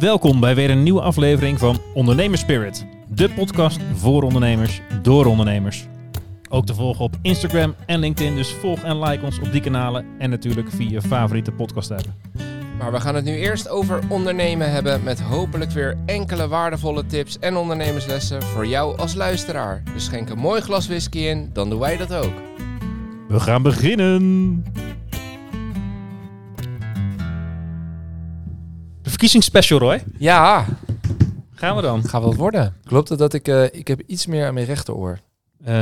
Welkom bij weer een nieuwe aflevering van Ondernemers Spirit. De podcast voor ondernemers, door ondernemers. Ook te volgen op Instagram en LinkedIn, dus volg en like ons op die kanalen. En natuurlijk via je favoriete podcast app. Maar we gaan het nu eerst over ondernemen hebben met hopelijk weer enkele waardevolle tips en ondernemerslessen voor jou als luisteraar. Dus schenk een mooi glas whisky in, dan doen wij dat ook. We gaan beginnen! Verkiezingsspecial, Roy. Ja, Gaan we dan? gaat wel worden. Klopt het dat ik, eh, ik heb iets meer aan mijn rechteroor? Eh,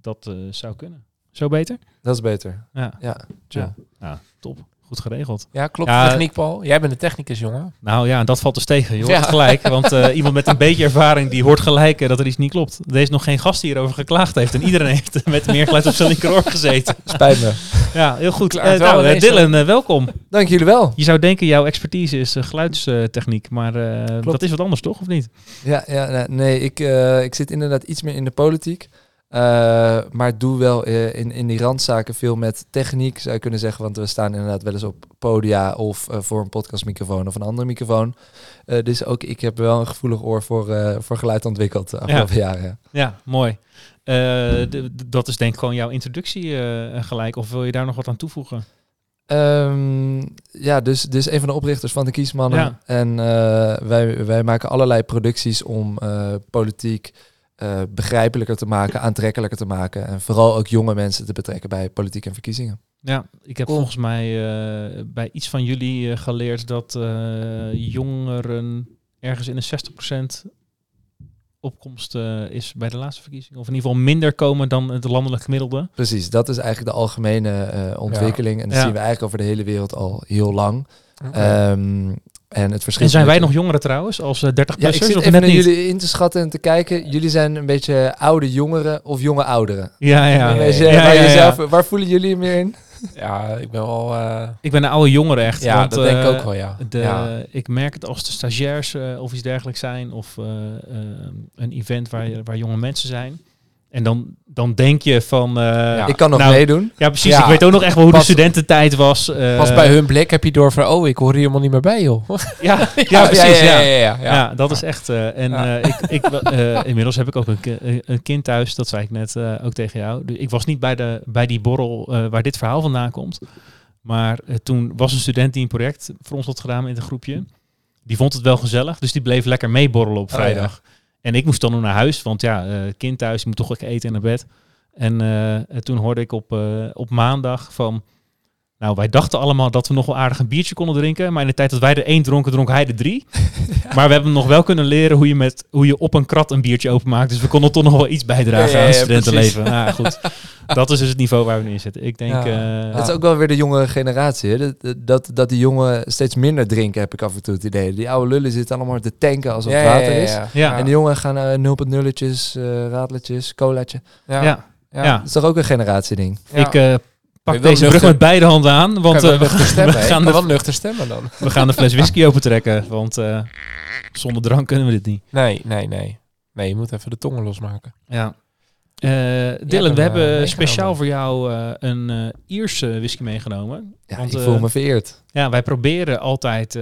dat eh, zou kunnen. Zo beter? Dat is beter. Ja. Ja. Ja. ja, top. Goed geregeld. Ja, klopt Ja, techniek, Paul. Jij bent de technicus, jongen. Nou ja, dat valt dus tegen. Je hoort Ja. gelijk. Want eh, iemand met een beetje ervaring, die hoort gelijk eh, dat er iets niet klopt. Er is nog geen gast die hierover geklaagd heeft. En iedereen heeft met meer geluid op zijn linkeroor gezeten. Spijt me. Ja, heel goed. Wel nou, Dylan, welkom. Dank jullie wel. Je zou denken, jouw expertise is geluidstechniek. Maar dat is wat anders, toch? Of niet? Ja, ja nee, ik, ik zit inderdaad iets meer in de politiek. Eh, maar doe wel eh, in, in die randzaken veel met techniek, zou je kunnen zeggen. Want we staan inderdaad wel eens op podia of eh, voor een podcastmicrofoon of een andere microfoon. Dus ook ik heb wel een gevoelig oor voor, voor geluid ontwikkeld de afgelopen jaren. Ja, mooi. Dat is denk ik gewoon jouw introductie gelijk. Of wil je daar nog wat aan toevoegen? Ehm, ja, dus, dus een van de oprichters van de Kiesmannen. Ja. En wij, wij maken allerlei producties om politiek eh, begrijpelijker te maken, aantrekkelijker te maken. En vooral ook jonge mensen te betrekken bij politiek en verkiezingen. Ja, ik heb Cool. volgens mij eh, bij iets van jullie eh, geleerd dat eh, jongeren ergens in de 60% opkomst eh, is bij de laatste verkiezingen. Of in ieder geval minder komen dan het landelijk gemiddelde. Precies, dat is eigenlijk de algemene eh, ontwikkeling. En dat Ja. zien we eigenlijk over de hele wereld al heel lang. Ehm, en het verschil En zijn wij nog jongeren trouwens, als eh, 30 Ja, ik zit even naar jullie in te schatten en te kijken. Jullie zijn een beetje oude jongeren of jonge ouderen. Ja, ja. Ja, waar, ja, ja. jezelf, waar voelen jullie je meer in? Ja, ik ben wel... eh, Ik ben een oude jongere echt. ja, want, dat denk ik eh, ook wel, ja. De, ja. Ik merk het als de stagiairs eh, of iets dergelijks zijn, of eh, eh, een event waar, waar jonge mensen zijn. En dan, dan denk je van... eh, Ja. ik kan nog nou, meedoen. Ja, precies. Ja. Ik weet ook nog echt wel hoe Pas- de studententijd was. eh, Pas bij hun blik heb je door van... Oh, ik hoor hier helemaal niet meer bij, joh. Ja, ja, precies. Ja, ja, ja, ja. ja. dat is echt. eh, en Ja. eh, ik, ik, inmiddels heb ik ook een, ki- een kind thuis, dat zei ik net eh, ook tegen jou. Dus ik was niet bij, de, bij die borrel eh, waar dit verhaal vandaan komt. Maar toen was een student die een project voor ons had gedaan in het groepje. Die vond het wel gezellig, dus die bleef lekker meeborrelen op Oh, vrijdag. En ik moest dan nog naar huis, want ja, eh, kind thuis, je moet toch ook eten en naar bed. En eh, toen hoorde ik op, eh, op maandag van... Nou, wij dachten allemaal dat we nog wel aardig een biertje konden drinken. Maar in de tijd dat wij er één dronken, dronk hij er drie. Maar we hebben nog wel kunnen leren hoe je, met, hoe je op een krat een biertje openmaakt. Dus we konden toch nog wel iets bijdragen Ja, ja, aan het ja, studentenleven. Nou, goed. Dat is dus het niveau waar we nu in zitten. Ik denk... Ja. eh, Dat is ook wel weer de jongere generatie. Hè? Dat, dat, dat die jongen steeds minder drinken, heb ik af en toe het idee. Die oude lullen zitten allemaal te tanken als het Ja, water ja, is. ja, Ja. En de jongen gaan uh, 0.0'tjes, uh, radletjes, colaatje. ja. ja. ja. Ja. Dat is toch ook een generatieding? Ik eh, pak deze brug nuchter- met beide handen aan. Want eh, we, we gaan de, wel nuchter stemmen dan. we gaan de fles whisky opentrekken. Want eh, zonder drank kunnen we dit niet. Nee, nee, nee. Nee, je moet even de tongen losmaken. Ja. Eh Dylan, we hebben speciaal voor jou een Ierse whisky meegenomen. Ja, Want, ik voel me vereerd. Ja, wij proberen altijd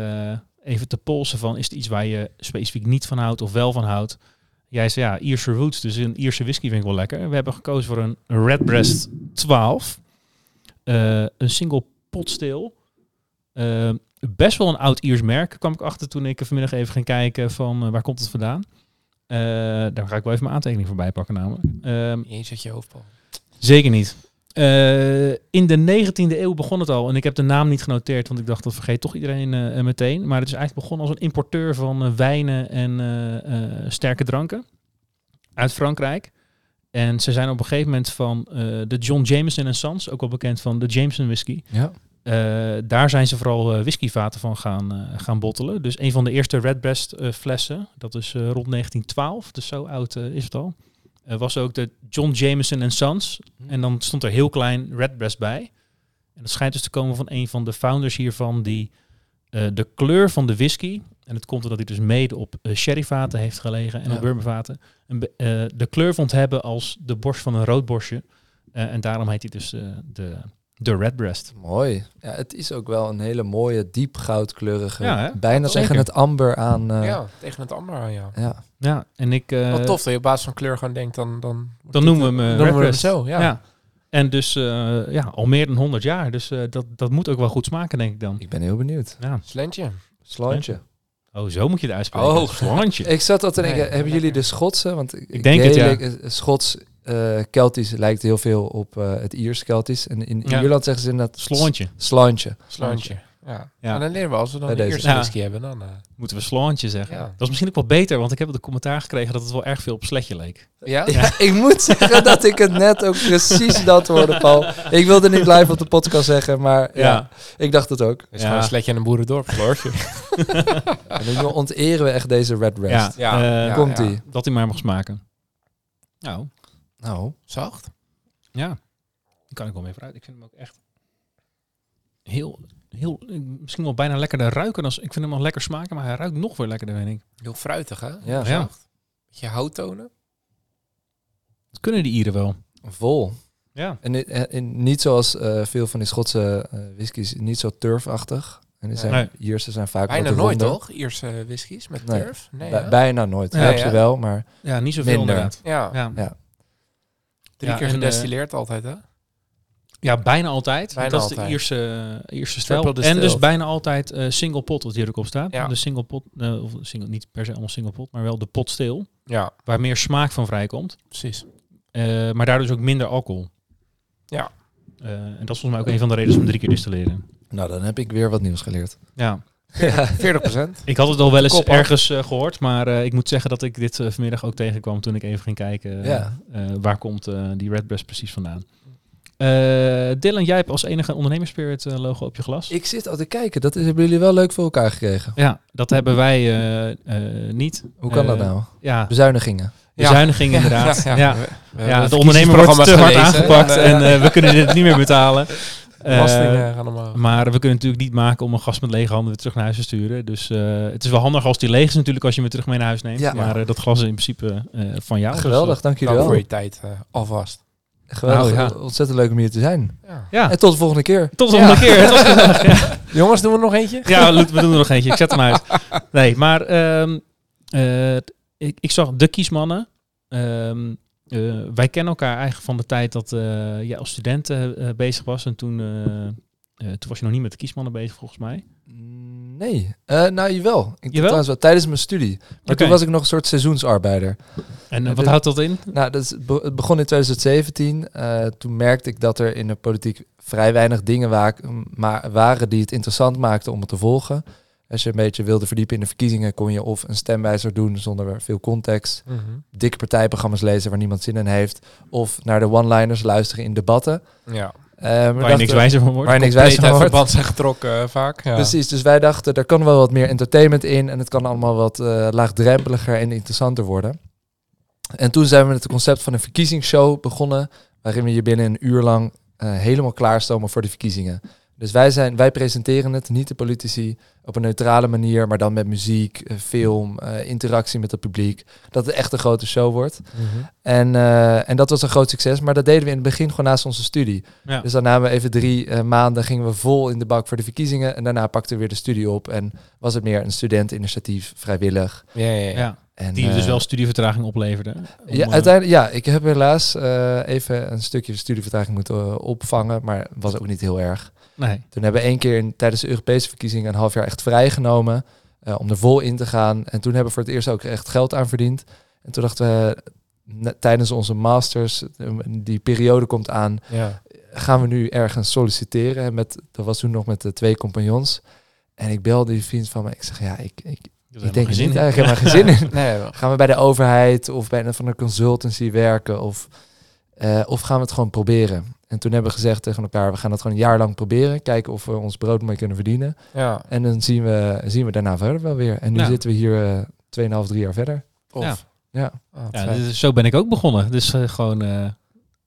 even te polsen van... is het iets waar je specifiek niet van houdt of wel van houdt? Jij zei ja, Ierse roots, dus een Ierse whisky vind ik wel lekker. We hebben gekozen voor een Redbreast 12. Eh, een single pot stil. Eh, best wel een oud Iers merk, kwam ik achter toen ik vanmiddag even ging kijken van eh, waar komt het vandaan. Daar ga ik wel even mijn aantekening voorbij pakken namelijk. Ehm, Eens uit je hoofd, Paul. Zeker niet. In de 19e eeuw begon het al. En ik heb de naam niet genoteerd, want ik dacht dat vergeet toch iedereen meteen. Maar het is eigenlijk begonnen als een importeur van wijnen en sterke dranken uit Frankrijk. En ze zijn op een gegeven moment van eh, de John Jameson Sons, ook wel bekend van de Jameson whisky. Ja. Eh, daar zijn ze vooral eh, whiskyvaten van gaan, gaan bottelen. Dus een van de eerste Redbreast flessen, dat is rond 1912, dus zo oud is het al. was ook de John Jameson Sons. En dan stond er heel klein Redbreast bij. En dat schijnt dus te komen van een van de founders hiervan, die de kleur van de whisky, en het komt omdat hij dus mede op eh, sherryvaten heeft gelegen en Ja. op bourbonvaten, eh, de kleur vond hebben als de borst van een rood borstje. Eh, en daarom heet hij dus eh, de De Redbreast. Mooi. Ja, het is ook wel een hele mooie, diep goudkleurige. Ja, bijna Zeker. tegen het amber aan. eh, ja. ja, tegen het amber aan, ja. Ja, en ik... eh, Wat tof dat je op basis van kleur gewoon denkt, dan... Dan, Dan noemen we hem, dan noemen we hem zo, ja. Ja. En dus eh, ja, al meer dan 100 jaar. Dus eh, dat, dat moet ook wel goed smaken, denk ik dan. Ik ben heel benieuwd. Ja. Slentje. Slantje. Oh, zo moet je het uitspreken. Oh. Slantje. Ik zat al te denken, Nee, hebben jullie de Schotse? Want ik, denk het, ja. ja. Schots, eh Keltisch lijkt heel veel op eh, het Iers Keltisch. En in Ja. Ierland zeggen ze inderdaad Slantje. slantje. Slantje. Ja. Ja. En dan leren we als we dan Bij de deze. eerste Ja. whisky hebben, dan... eh, Moeten we slantje zeggen. Ja. Dat is misschien ook wel beter, want ik heb de commentaar gekregen dat het wel erg veel op sletje leek. ja? Ja, ik moet zeggen dat ik het net ook precies dat hoorde, Paul. Ik wilde niet live op de podcast zeggen, maar ja, ik dacht het ook. Het is Ja. gewoon een sletje en een boerendorp, Floortje. En nu onteeren we echt deze Red Breast. Ja, Ja, eh, ja. Komt-ie. Dat hij maar mag smaken. Nou, Nou, Zacht. ja. Die kan ik wel mee vooruit. Ik vind hem ook echt heel, heel, eh, misschien wel bijna lekkerder ruiken. Dan, ik vind hem nog lekker smaken, maar hij ruikt nog weer lekkerder, vind ik. Heel fruitig, hè? ja, Ja. Beetje houttonen. Dat kunnen die Ieren wel. vol. Ja. En, en niet zoals eh, veel van die Schotse eh whiskies, niet zo turfachtig. En die zijn, Nee. Ierse zijn vaak Bijna wat nooit, toch? Ierse whiskies met Nee. turf? Nee, bijna nooit. Ja, Ja, heb ja. ze wel, maar Ja, niet zoveel Minder. inderdaad. Ja. Ja. Ja. Drie Ja, keer gedestilleerd altijd, hè? Ja, bijna altijd. Bijna dat is de altijd. Ierse, Ierse stijl. En dus bijna altijd eh, single pot, wat hier ook op staat. Ja. De single pot, eh, of single, niet per se allemaal single pot, maar wel de pot stil. Ja, Waar meer smaak van vrijkomt. precies. Eh, maar daardoor dus ook minder alcohol. Ja. Eh, en dat is volgens mij ook een van de redenen om drie keer distilleren. nou, dan heb ik weer wat nieuws geleerd. Ja, 40 procent. ik had het al wel eens Kop ergens eh, gehoord, maar eh, ik moet zeggen dat ik dit eh, vanmiddag ook tegenkwam toen ik even ging kijken eh, Ja. eh, waar komt eh, die Redbreast precies vandaan. Eh Dylan, jij hebt als enige ondernemerspirit eh, logo op je glas. Ik zit al te kijken, dat is, hebben jullie wel leuk voor elkaar gekregen. Ja, dat hebben wij eh, eh, niet. Hoe kan dat nou? Ja, Bezuinigingen. bezuiniging inderdaad. Ja, hebben ondernemer wordt te hard aangepakt Ja, en eh, we kunnen dit niet meer betalen. Eh, omhoog. maar we kunnen natuurlijk niet maken om een gast met lege handen weer terug naar huis te sturen. Dus eh, het is wel handig als die leeg is natuurlijk als je hem weer terug mee naar huis neemt. Ja. Maar eh, dat glas is in principe eh, van jou. Geweldig, dank jullie Dank wel. voor je tijd alvast. Geweldig, Nou, ja. ontzettend leuk om hier te zijn. Ja. Ja, En tot de volgende keer. tot de volgende keer. Jongens, doen we nog eentje? Ja, we we doen er nog eentje. Ik zet hem uit. Nee, maar ehm, eh, ik, ik zag de kiesmannen. Ehm, eh, wij kennen elkaar eigenlijk van de tijd dat eh jij als student bezig was. En toen, eh, eh, toen was je nog niet met de kiesmannen bezig, volgens mij. Nee, Eh nou jawel. Ik Jawel? trouwens wel tijdens mijn studie. Maar toen was ik nog een soort seizoensarbeider. En eh, wat houdt dat in? Nou, dat is, het begon in 2017. Eh, toen merkte ik dat er in de politiek vrij weinig dingen wa- maar waren die het interessant maakten om het te volgen. Als je een beetje wilde verdiepen in de verkiezingen, kon je of een stemwijzer doen zonder veel context, Mhm. dikke partijprogramma's lezen waar niemand zin in heeft, of naar de one-liners luisteren in debatten. Ja. Eh, je dachten- niks wijzer van wordt. waar je niks wijzer van wordt. verband zijn getrokken eh, vaak. Ja. Precies, dus wij dachten, er kan wel wat meer entertainment in en het kan allemaal wat eh, laagdrempeliger en interessanter worden. En toen zijn we met het concept van een verkiezingsshow begonnen, waarin we je binnen een uur lang helemaal klaarstomen voor de verkiezingen. Dus wij, zijn, wij presenteren het, niet de politici, op een neutrale manier, maar dan met muziek, eh, film, eh, interactie met het publiek. Dat het echt een grote show wordt. Mhm. En, eh, en dat was een groot succes, maar dat deden we in het begin gewoon naast onze studie. Ja. Dus dan namen we even drie eh, maanden, gingen we vol in de bak voor de verkiezingen. En daarna pakten we weer de studie op. En was het meer een studenteninitiatief, vrijwillig. Ja, ja, ja. ja, En, die dus wel studievertraging opleverde. Om, Ja, uiteindelijk, ja, ik heb helaas eh, even een stukje studievertraging moeten opvangen. Maar was ook niet heel erg. Nee. Toen hebben we één keer in, tijdens de Europese verkiezingen een half jaar echt vrijgenomen. eh, om er vol in te gaan. En toen hebben we voor het eerst ook echt geld aan verdiend. En toen dachten we, tijdens onze masters, eh, die periode komt aan, Ja. gaan we nu ergens solliciteren. En Met, dat was toen nog met de twee compagnons. En ik belde die vriend van me. Ik zeg, ja, ik, ik, ik denk niet in. eigenlijk helemaal geen zin in. Nee. Gaan we bij de overheid of bij een van de consultancy werken? Of, eh, of gaan we het gewoon proberen? En toen hebben we gezegd tegen elkaar, we gaan het gewoon een jaar lang proberen. Kijken of we ons brood mee kunnen verdienen. Ja. En dan zien we, zien we daarna verder wel weer. En nu Ja. zitten we hier eh 2,5, 3 jaar verder. Of. Ja. Ja, Ah, Ja, is- zo ben ik ook begonnen. Dus eh, gewoon eh,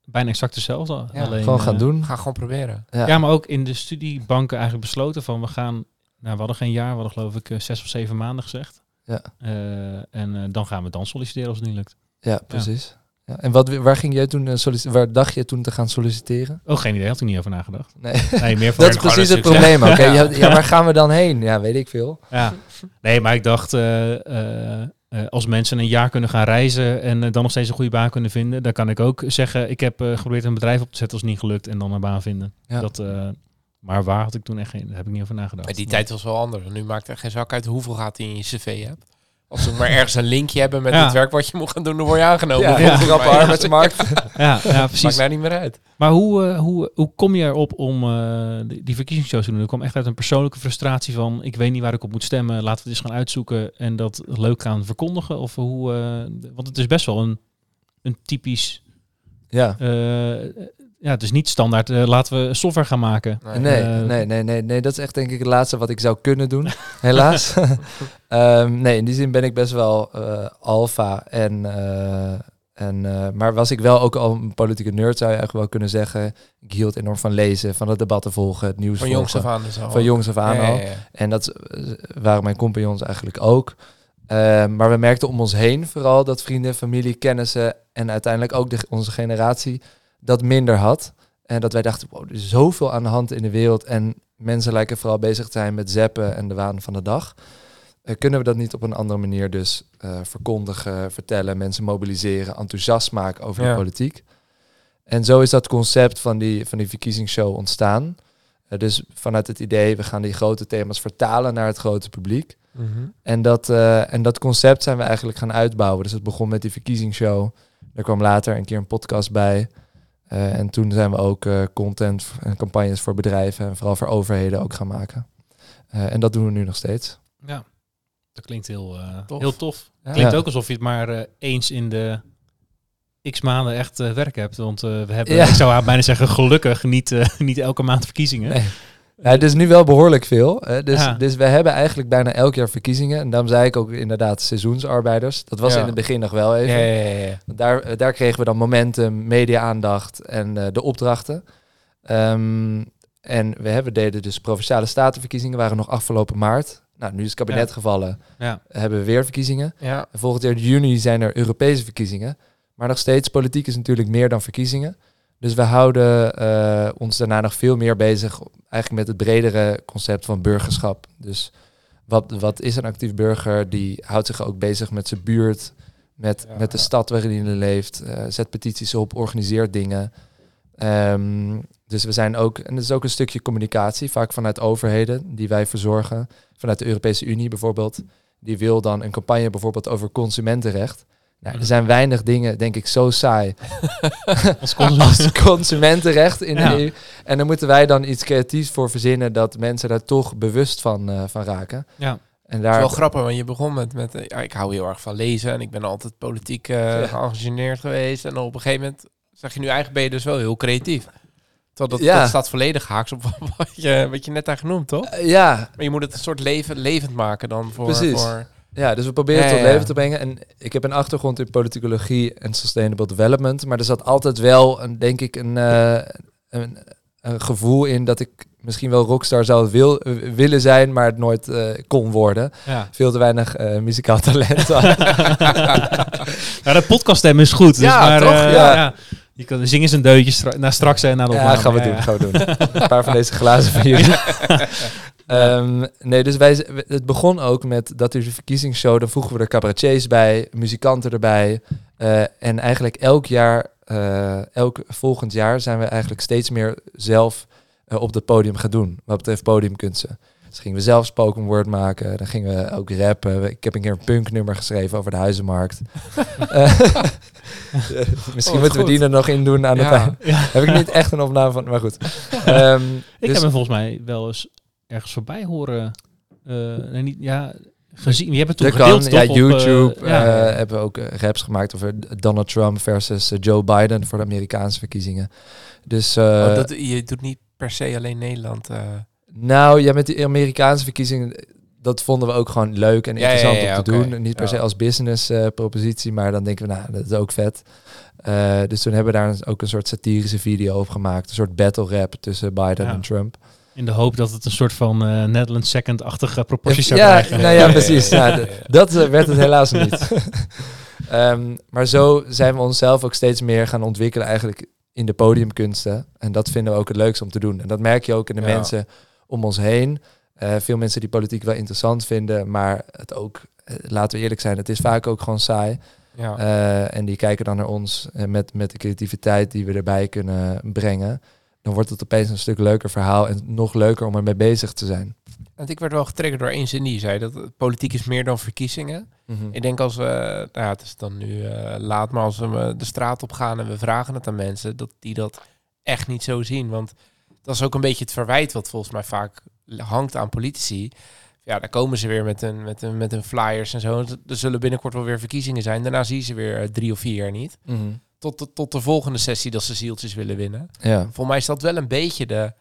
bijna exact hetzelfde. Ja, Alleen, gewoon gaan doen. Ga gewoon proberen. Ja. Ja, maar ook in de studiebanken eigenlijk besloten van we gaan... Nou, we hadden geen jaar, we hadden geloof ik zes of zeven maanden gezegd. Ja. Eh, en eh, dan gaan we dan solliciteren als het niet lukt. Ja, precies. Ja, en wat, waar, ging jij toen, sollici- waar dacht je toen te gaan solliciteren? Oh, geen idee. Had ik niet over nagedacht. Nee, Nee, meer van... dat is precies het probleem. Oké, Ja. ja. ja, waar gaan we dan heen? Ja, weet ik veel. Ja. Nee, maar ik dacht, eh, eh, als mensen een jaar kunnen gaan reizen en dan nog steeds een goede baan kunnen vinden, dan kan ik ook zeggen, ik heb eh, geprobeerd een bedrijf op te zetten als het niet gelukt en dan een baan vinden. Ja. Dat, eh, maar waar had ik toen echt geen, daar heb ik niet over nagedacht. Maar die tijd was wel anders. Nu maakt er geen zak uit hoeveel gaat hij in je cv hebt. Als ze maar ergens een linkje hebben met Ja. het werk wat je moet gaan doen, dan word je aangenomen. Ja, ja. Mij. arbeidsmarkt. Ja, ja Maakt precies. mij niet meer uit. Maar hoe, eh, hoe, hoe kom je erop om eh, die, die verkiezingsshows te doen? Dat kwam echt uit een persoonlijke frustratie van, ik weet niet waar ik op moet stemmen, laten we het eens gaan uitzoeken en dat leuk gaan verkondigen? Of hoe, eh, want het is best wel een, een typisch Ja. Eh, ja, het is niet standaard. eh, laten we software gaan maken. Nee, Eh, nee, nee, nee, nee, dat is echt denk ik het laatste wat ik zou kunnen doen, helaas. Ehm, nee, in die zin ben ik best wel eh alfa. En, eh, en, eh, maar was ik wel ook al een politieke nerd, zou je eigenlijk wel kunnen zeggen. Ik hield enorm van lezen, van het debatten volgen, het nieuws Van jongs af volgen. aan dus al. Van jongs af aan Ja, ja, al. ja. En dat waren mijn compagnons eigenlijk ook. Ehm, maar we merkten om ons heen vooral dat vrienden, familie, kennissen en uiteindelijk ook de, onze generatie dat minder had. En dat wij dachten, wow, er is zoveel aan de hand in de wereld en mensen lijken vooral bezig te zijn met zeppen en de waan van de dag. Eh, kunnen we dat niet op een andere manier dus eh, verkondigen, vertellen, mensen mobiliseren, enthousiast maken over Ja. de politiek? En zo is dat concept van die, van die verkiezingsshow ontstaan. Eh, dus vanuit het idee, we gaan die grote thema's vertalen naar het grote publiek. Mhm. En dat, en dat concept zijn we eigenlijk gaan uitbouwen. Dus het begon met die verkiezingsshow. Er kwam later een keer een podcast bij. Eh, en toen zijn we ook eh, content en campagnes voor bedrijven en vooral voor overheden ook gaan maken. Eh, en dat doen we nu nog steeds. Ja, dat klinkt heel eh, Tof. heel tof. Ja. Klinkt Ja. ook alsof je het maar eh, eens in de x maanden echt eh, werk hebt. Want eh, we hebben, Ja. ik zou bijna zeggen, gelukkig niet, eh, niet elke maand verkiezingen. Nee. Ja, het is nu wel behoorlijk veel. Hè? Dus, Ja. dus we hebben eigenlijk bijna elk jaar verkiezingen. En daarom zei ik ook inderdaad seizoensarbeiders. Dat was Ja. in het begin nog wel even. Ja, ja, ja, ja. Daar, daar kregen we dan momentum, media-aandacht en eh, de opdrachten. Ehm, en we hebben, deden dus provinciale statenverkiezingen, waren nog afgelopen maart. Nou, nu is het kabinet gevallen, Ja. hebben we weer verkiezingen. Volgend jaar juni zijn er Europese verkiezingen. Maar nog steeds, politiek is natuurlijk meer dan verkiezingen. Dus we houden eh, ons daarna nog veel meer bezig eigenlijk met het bredere concept van burgerschap. Dus wat, wat is een actief burger? Die houdt zich ook bezig met zijn buurt, met, Ja, met de stad waarin hij leeft, eh, zet petities op, organiseert dingen. Ehm, dus we zijn ook, en dat is ook een stukje communicatie, vaak vanuit overheden die wij verzorgen. Vanuit de Europese Unie bijvoorbeeld. Die wil dan een campagne bijvoorbeeld over consumentenrecht. Nou, er zijn weinig dingen, denk ik, zo saai Als consument. als consumentenrecht in Ja. de EU. En dan moeten wij dan iets creatiefs voor verzinnen dat mensen daar toch bewust van, eh, van raken. Ja. En Het is daar, wel grappig, want je begon met, met eh, ja, ik hou heel erg van lezen en ik ben altijd politiek eh Ja. geëngageerd geweest. En op een gegeven moment zeg je nu eigenlijk ben je dus wel heel creatief. Terwijl dat, Ja. dat staat volledig haaks op wat je, wat je net daar genoemd, toch? Ja, Maar je moet het een soort leven, levend maken dan voor... Precies. voor ja, dus we proberen het Ja, tot ja, ja. leven te brengen. En ik heb een achtergrond in politicologie en sustainable development. Maar er zat altijd wel, een, denk ik, een, eh, een, een gevoel in dat ik misschien wel rockstar zou wil, willen zijn, maar het nooit eh, kon worden. Ja. Veel te weinig eh, muzikaal talent. Nou, de podcaststem is goed. Dus Ja, maar, toch? Ja. ja. Je kan zingen een deutje stra naar straks en naar de Ja, opname. gaan we Ja, doen, ja. gaan we doen. Een paar van deze glazen van jullie. Ehm, nee, dus wij, het begon ook met dat er de verkiezingsshow, dan voegen we er cabaretiers bij, muzikanten erbij. Eh, en eigenlijk elk jaar, eh, elk volgend jaar zijn we eigenlijk steeds meer zelf eh, op het podium gaan doen, wat betreft podiumkunsten. Dus gingen we zelf spoken word maken, dan gingen we ook rappen. Ik heb een keer een punknummer geschreven over de huizenmarkt. Eh, misschien Oh, moeten we die er nog in doen aan het Ja. eind. Heb ik niet echt een opname van, maar goed. Ehm, Ik dus- heb hem volgens mij wel eens ergens voorbij horen. eh, nee, niet, ja, gezien. Je hebt het toen dat kan, gedeeld, ja, toch? op, eh, YouTube ja. eh, hebben we ook raps gemaakt over Donald Trump versus Joe Biden voor de Amerikaanse verkiezingen. Dus eh, Oh, dat, je doet niet per se alleen Nederland. Nou ja, met die Amerikaanse verkiezingen, dat vonden we ook gewoon leuk en Ja, ja, interessant ja, om te doen. Niet per Ja. se als business eh, propositie, maar dan denken we, nou, dat is ook vet. Eh, dus toen hebben we daar ook een soort satirische video op gemaakt. Een soort battle rap tussen Biden Ja. en Trump. In de hoop dat het een soort van eh Netherlands second-achtige proporties zou Ja, krijgen. nou ja, precies. Dat werd het helaas niet. Ehm, maar zo zijn we onszelf ook steeds meer gaan ontwikkelen eigenlijk in de podiumkunsten. En dat vinden we ook het leukste om te doen. En dat merk je ook in de Ja. mensen om ons heen. Eh, veel mensen die politiek wel interessant vinden, maar het ook, eh, laten we eerlijk zijn, het is vaak ook gewoon saai. Ja. Eh, en die kijken dan naar ons met, met de creativiteit die we erbij kunnen brengen. Dan wordt het opeens een stuk leuker verhaal en nog leuker om ermee bezig te zijn. Want ik werd wel getriggerd door één zin die zei dat politiek is meer dan verkiezingen. Ik denk als we, nou ja, het is dan nu laat, maar als we de straat op gaan en we vragen het aan mensen, dat die dat echt niet zo zien. Want dat is ook een beetje het verwijt wat volgens mij vaak hangt aan politici. Ja, daar komen ze weer met hun, met hun, met hun flyers en zo. Er zullen binnenkort wel weer verkiezingen zijn. Daarna zie je ze weer eh, drie of vier jaar niet. Mhm. Tot de, tot de volgende sessie dat ze zieltjes willen winnen. Ja. Volgens mij is dat wel een beetje de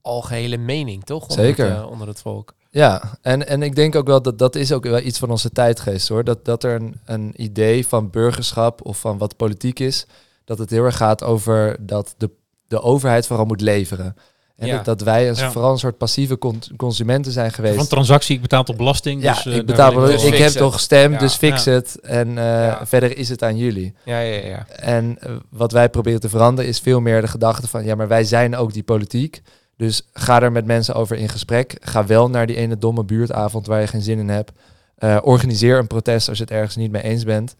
algehele mening, toch? Onder Zeker. Het, eh, onder het volk. Ja, en, en ik denk ook wel dat dat is ook wel iets van onze tijdgeest hoor. Dat, dat er een, een idee van burgerschap of van wat politiek is, dat het heel erg gaat over dat de, de overheid vooral moet leveren. En Ja. dat, dat wij als, Ja. vooral een soort passieve con- consumenten zijn geweest. Van transactie, ik betaal toch belasting. ja, dus, eh, ik daar betaal, wel- ik heb toch gestemd, Ja. dus fix Ja. het. En eh, Ja. verder is het aan jullie. Ja, ja, ja. En eh, wat wij proberen te veranderen is veel meer de gedachte van... ja, maar wij zijn ook die politiek. Dus ga er met mensen over in gesprek. Ga wel naar die ene domme buurtavond waar je geen zin in hebt. Eh, organiseer een protest als je het ergens niet mee eens bent.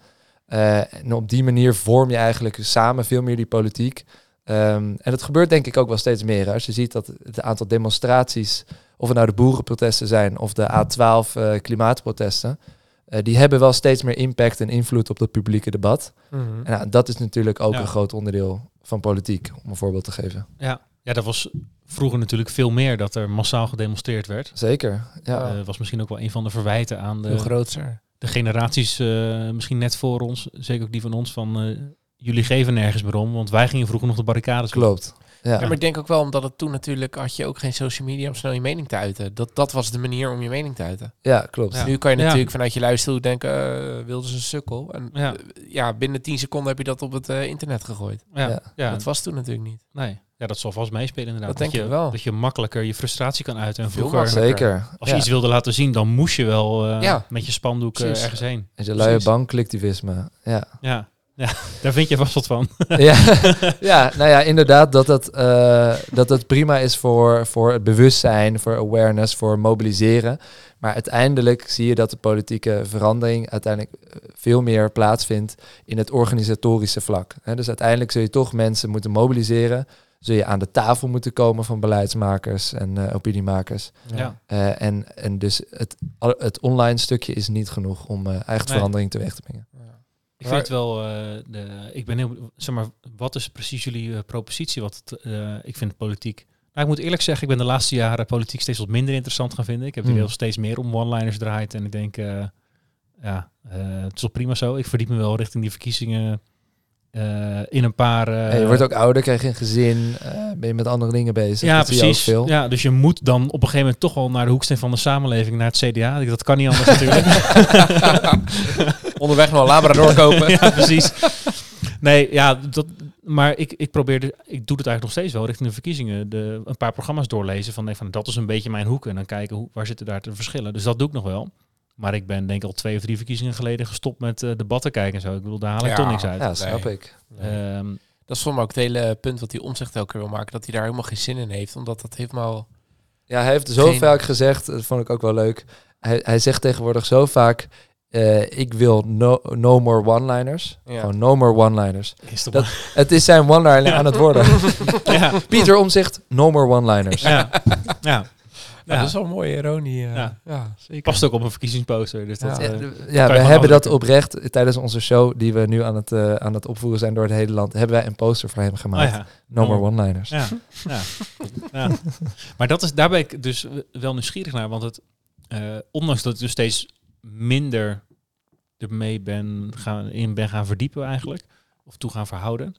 Eh, en op die manier vorm je eigenlijk samen veel meer die politiek. Ehm, en dat gebeurt denk ik ook wel steeds meer. hè. Als je ziet dat het aantal demonstraties... of het nou de boerenprotesten zijn of de A12 eh, klimaatprotesten... eh, die hebben wel steeds meer impact en invloed op het publieke debat. Mhm. En nou, dat is natuurlijk ook Ja. een groot onderdeel van politiek, om een voorbeeld te geven. Ja. ja, dat was vroeger natuurlijk veel meer dat er massaal gedemonstreerd werd. Zeker. Ja, Ja. Eh, was misschien ook wel een van de verwijten aan de, groter. de generaties, eh, misschien net voor ons, zeker ook die van ons, van eh, jullie geven nergens meer om, want wij gingen vroeger nog de barricades op. klopt. Ja. Ja, maar ik denk ook wel omdat het toen natuurlijk had je ook geen social media om snel je mening te uiten. Dat, dat was de manier om je mening te uiten. ja, klopt. Ja. Nu kan je Ja. natuurlijk vanuit je luisterhoek denken, uh, wilde ze een sukkel. En Ja. eh, ja, binnen 10 seconden heb je dat op het eh, internet gegooid. Ja. Dat was toen natuurlijk niet. nee. ja, dat zal vast meespelen inderdaad. Dat denk je, wel. Dat je makkelijker je frustratie kan uiten. En Veel vroeger. Zeker. als je ja. iets wilde laten zien, dan moest je wel eh, Ja. met je spandoek eh, ergens heen. En je luie bankcollectivisme. Ja. Ja. Ja, daar vind je vast wat van. ja. ja, nou ja, inderdaad dat het, eh, dat het prima is voor, voor het bewustzijn, voor awareness, voor mobiliseren. Maar uiteindelijk zie je dat de politieke verandering uiteindelijk eh, veel meer plaatsvindt in het organisatorische vlak. Dus uiteindelijk zul je toch mensen moeten mobiliseren. Zul je aan de tafel moeten komen van beleidsmakers en eh, opiniemakers. Ja. En, en dus het, het online stukje is niet genoeg om echt Nee. verandering teweeg te brengen. Ik vind het wel, eh, de, ik ben heel, zeg maar, wat is precies jullie eh, propositie? Wat het, eh, ik vind politiek. Nou, ik moet eerlijk zeggen, ik ben de laatste jaren politiek steeds wat minder interessant gaan vinden. Ik heb Hmm. er heel steeds meer om one-liners draait en ik denk, ja, het is wel prima zo. Ik verdiep me wel richting die verkiezingen eh, in een paar. eh, En je wordt ook ouder, krijg je een gezin, eh, ben je met andere dingen bezig. ja, Dat precies. veel. Ja, dus je moet dan op een gegeven moment toch wel naar de hoeksteen van de samenleving, naar het CDA. Dat kan niet anders natuurlijk. Onderweg nog een Labrador kopen. ja, precies. Nee, ja, dat, maar ik, ik probeer, ik doe het eigenlijk nog steeds wel richting de verkiezingen. De, een paar programma's doorlezen van, nee, van dat is een beetje mijn hoek. En dan kijken hoe, waar zitten daar de verschillen. Dus dat doe ik nog wel. Maar ik ben denk ik al twee of drie verkiezingen geleden gestopt met eh, debatten kijken en zo. Ik bedoel, daar haal ik Ja. toch niks uit. Ja, snap Nee. ik. Ehm, Dat is voor mij ook het hele punt wat hij omzicht elke keer wil maken. Dat hij daar helemaal geen zin in heeft. Omdat dat helemaal... Ja, hij heeft zo Geen- vaak gezegd, dat vond ik ook wel leuk. Hij, hij zegt tegenwoordig zo vaak, eh, ik wil no, no more one-liners. Ja. Gewoon no more one-liners. is toch Dat- Het is zijn one-liner Ja. aan het worden. ja, Pieter Omzicht, no more one-liners. ja, ja. Ja, Ja. dat is wel een mooie ironie. eh. Ja. ja. zeker. Past ook op een verkiezingsposter. Dus dat, Ja. eh, Ja, we hebben dat oprecht tijdens onze show die we nu aan het, eh, aan het opvoeren zijn door het hele land. Hebben wij een poster voor hem oh gemaakt. ja. No more Oh. one-liners. Ja, ja, ja. Maar dat is, daar ben ik dus wel nieuwsgierig naar. Want het, eh, ondanks dat ik dus steeds minder ermee ben gaan, in ben gaan verdiepen eigenlijk. Of toe gaan verhouden.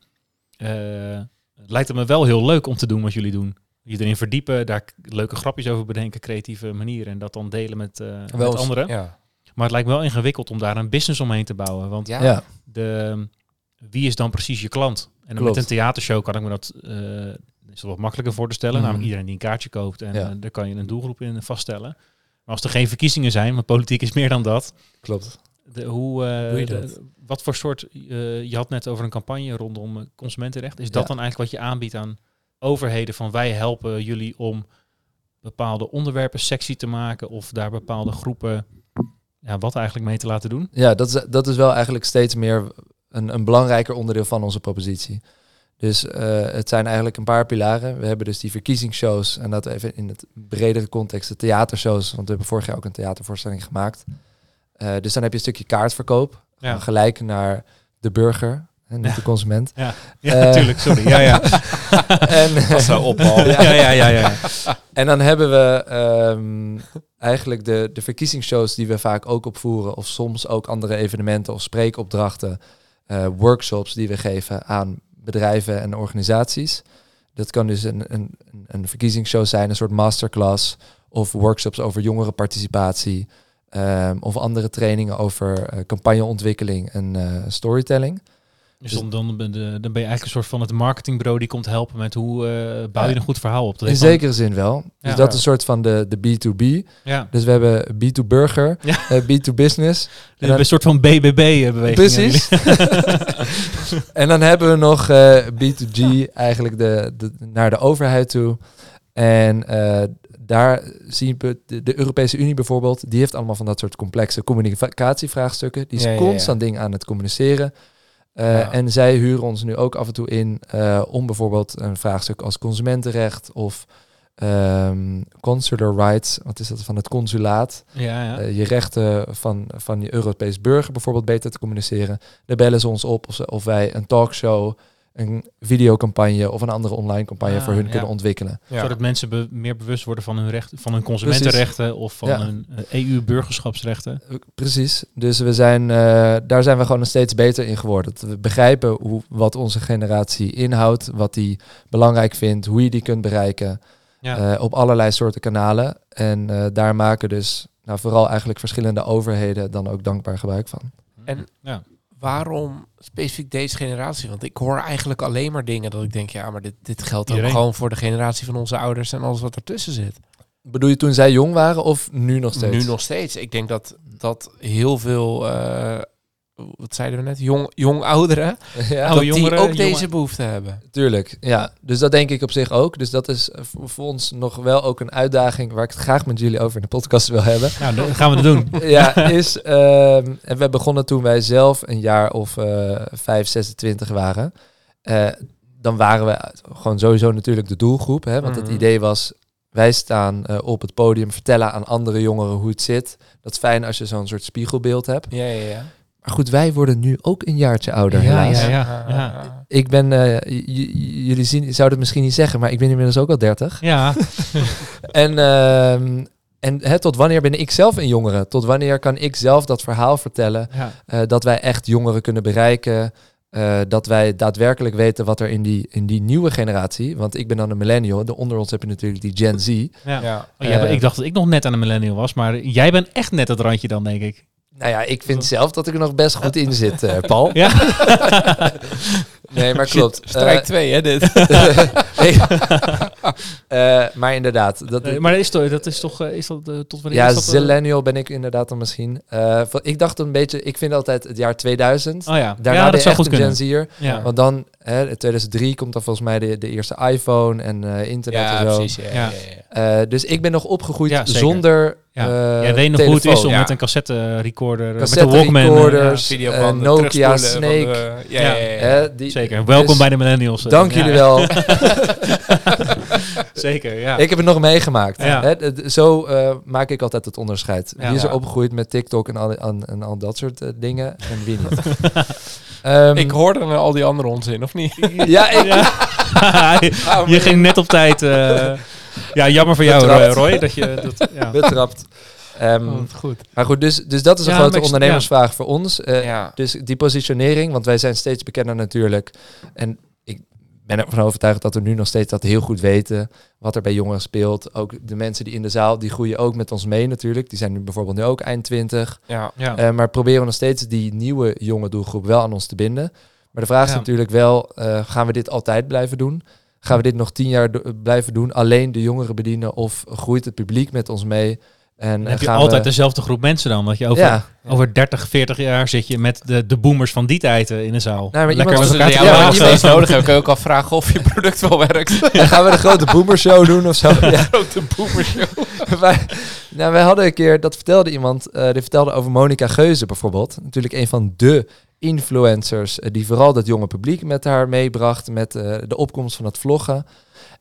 eh, lijkt het me wel heel leuk om te doen wat jullie doen. Je erin verdiepen, daar leuke grapjes over bedenken, creatieve manieren. En dat dan delen met, eh, met eens- anderen. Ja. Maar het lijkt me wel ingewikkeld om daar een business omheen te bouwen. Want Ja. Ja, de, wie is dan precies je klant? En dan met een theatershow kan ik me dat eh, is dat wat makkelijker voor te stellen. Mhm. Namelijk iedereen die een kaartje koopt en Ja. eh, daar kan je een doelgroep in vaststellen. Maar als er geen verkiezingen zijn, want politiek is meer dan dat, klopt. De, hoe, eh, Doe je de- dat? wat voor soort, eh, je had net over een campagne rondom consumentenrecht. Is dat Ja. dan eigenlijk wat je aanbiedt aan overheden van wij helpen jullie om bepaalde onderwerpen sexy te maken of daar bepaalde groepen ja, wat eigenlijk mee te laten doen? Ja, dat is, dat is wel eigenlijk steeds meer een, een belangrijker onderdeel van onze propositie. Dus eh, het zijn eigenlijk een paar pilaren. We hebben dus die verkiezingsshows en dat even in het bredere context de theatershows, want we hebben vorig jaar ook een theatervoorstelling gemaakt. Eh, dus dan heb je een stukje kaartverkoop, Ja. Gelijk naar de burger en niet Ja. de consument. Ja, ja Eh, natuurlijk, sorry. Ja, ja. en, Als zo opbal. ja, ja, ja, ja. En dan hebben we ehm, eigenlijk de, de verkiezingsshows die we vaak ook opvoeren, of soms ook andere evenementen of spreekopdrachten, eh, workshops die we geven aan bedrijven en organisaties. Dat kan dus een, een, een- een verkiezingsshow zijn, een soort masterclass, of workshops over jongerenparticipatie, ehm, of andere trainingen over eh, campagneontwikkeling en eh, storytelling. Dus dan, dan, ben je- dan ben je eigenlijk een soort van het marketingbureau die komt helpen met hoe eh, bouw je een goed verhaal op. Dat In zekere zin wel. Dus Ja. dat is een soort van de, de B2B. Ja, Dus we hebben B2Burger, Ja. eh, B2Business. en dan, een soort van BBB-beweging. Precies. en dan hebben we nog eh, B2G, eigenlijk de, de, naar de overheid toe. En daar zien we de, de Europese Unie bijvoorbeeld, die heeft allemaal van dat soort complexe communicatievraagstukken. Die is constant dingen aan het communiceren. Eh, Ja. En zij huren ons nu ook af en toe in eh, om bijvoorbeeld een vraagstuk als consumentenrecht of ehm, consular rights, wat is dat van het consulaat, Ja, ja. eh, je rechten van, van je Europees burger bijvoorbeeld beter te communiceren. Daar bellen ze ons op of, ze, of wij een talkshow, een videocampagne of een andere online campagne Ah, voor hun ja. kunnen ontwikkelen. Ja. Zodat mensen be- meer bewust worden van hun, recht, van hun consumentenrechten of van Ja. hun EU-burgerschapsrechten. Eh, Precies. Dus we zijn, eh, daar zijn we gewoon steeds beter in geworden. Dat we begrijpen hoe, wat onze generatie inhoudt, wat die belangrijk vindt, hoe je die kunt bereiken. Ja. eh, op allerlei soorten kanalen. En eh, daar maken dus nou, vooral eigenlijk verschillende overheden dan ook dankbaar gebruik van. En- ja. Waarom specifiek deze generatie? Want ik hoor eigenlijk alleen maar dingen dat ik denk, ja, maar dit, dit geldt ook Iedereen. gewoon voor de generatie van onze ouders en alles wat ertussen zit. Bedoel je toen zij jong waren of nu nog steeds? Nu nog steeds. Ik denk dat, dat heel veel, eh, wat zeiden we net, jong, jong ouderen, ja, Oh, dat jongeren, die ook deze behoefte hebben. tuurlijk. Ja, dus dat denk ik op zich ook. Dus dat is voor, ons nog wel ook een uitdaging waar ik het graag met jullie over in de podcast wil hebben. Nou, gaan we het doen. ja, is. ehm, en we begonnen toen wij zelf een jaar of eh 5, 26 waren. Eh, dan waren we gewoon sowieso natuurlijk de doelgroep. Hè? Want het Mhm. idee was. Wij staan eh, op het podium, vertellen aan andere jongeren hoe het zit. Dat is fijn als je zo'n soort spiegelbeeld hebt. Ja, ja, ja. Maar goed, wij worden nu ook een jaartje ouder, Ja, helaas. ja, ja. ja. Ik ben, eh, jullie zien, zouden het misschien niet zeggen, maar ik ben inmiddels ook al 30. Ja, En, ehm, en hè, tot wanneer ben ik zelf een jongere? Tot wanneer kan ik zelf dat verhaal vertellen? ja. eh, dat wij echt jongeren kunnen bereiken. eh, dat wij daadwerkelijk weten wat er in die, in die nieuwe generatie. Want ik ben dan een millennial. De onder ons heb je natuurlijk die Gen Z. ja. Ja. Oh, ja, ik dacht dat ik nog net aan een millennial was, maar jij bent echt net het randje dan, denk ik. Nou ja, ik vind zelf dat ik er nog best goed in zit, eh, Paul. Ja. Nee, maar klopt. Strijk Eh, 2, hè, dit. nee. Eh, maar inderdaad. Dat, Nee, maar dat is toch, dat is toch eh, is dat, eh, tot wanneer ja, eh? Zillennial ben ik inderdaad dan misschien. Eh, ik dacht een beetje, ik vind altijd het jaar 2000. Oh ja, Daarna ja ben dat je zou goed kunnen. Gen Z'er. Ja. Want dan, hè, in 2003 komt dan volgens mij de, de eerste iPhone en eh, internet Ja, en zo. precies. Ja. Eh, dus ik ben nog opgegroeid Ja, zeker. zonder Ja. eh, Jij weet nog hoe het is om Ja. met een cassette recorder, met een Cassette Walkman. recorders. Nokia Snake. de- ja, ja, ja, ja. Hè, die- Zeker. Welkom dus bij de millennials. Dank Ja. jullie wel. Zeker, ja. Ik heb het nog meegemaakt. Ja. Hè, zo eh, maak ik altijd het onderscheid. Ja. Wie is er Ja. opgegroeid met TikTok en al, en, en al dat soort dingen en wie niet. Ehm, Ik hoorde al die andere onzin, of niet? ja, ik, Ja. je ging net op tijd. eh, ja, jammer voor jou, Betrapt. eh, Roy. Dat je, dat, ja. betrapt. Ehm, Oh, goed. maar goed, dus, dus dat is een Ja, grote ondernemersvraag voor ons. Eh, ja. Dus die positionering, want wij zijn steeds bekender natuurlijk. En ben ervan overtuigd dat we nu nog steeds dat heel goed weten. Wat er bij jongeren speelt. Ook de mensen die in de zaal, die groeien ook met ons mee natuurlijk. Die zijn nu bijvoorbeeld nu ook eind 20. ja. ja. Eh, maar proberen we nog steeds die nieuwe jonge doelgroep wel aan ons te binden. Maar de vraag is natuurlijk wel, eh, gaan we dit altijd blijven doen? Gaan we dit nog tien jaar do- blijven doen? Alleen de jongeren bedienen? Of groeit het publiek met ons mee? En Dan eh, heb je altijd we, dezelfde groep mensen dan. Dat je over, ja, over 30, 40 jaar zit je met de, de boomers van die tijd eh, in de zaal. maar Lekker Als elkaar jou ja, ja, praten. iets nodig hebben, kun je ook al vragen of je product wel werkt. dan gaan we de grote boomershow doen of zo. Ja. Grote boemershow. wij, nou, wij hadden een keer, dat vertelde iemand, eh, die vertelde over Monica Geuze bijvoorbeeld. Natuurlijk een van de influencers die vooral dat jonge publiek met haar meebracht met eh, de opkomst van het vloggen.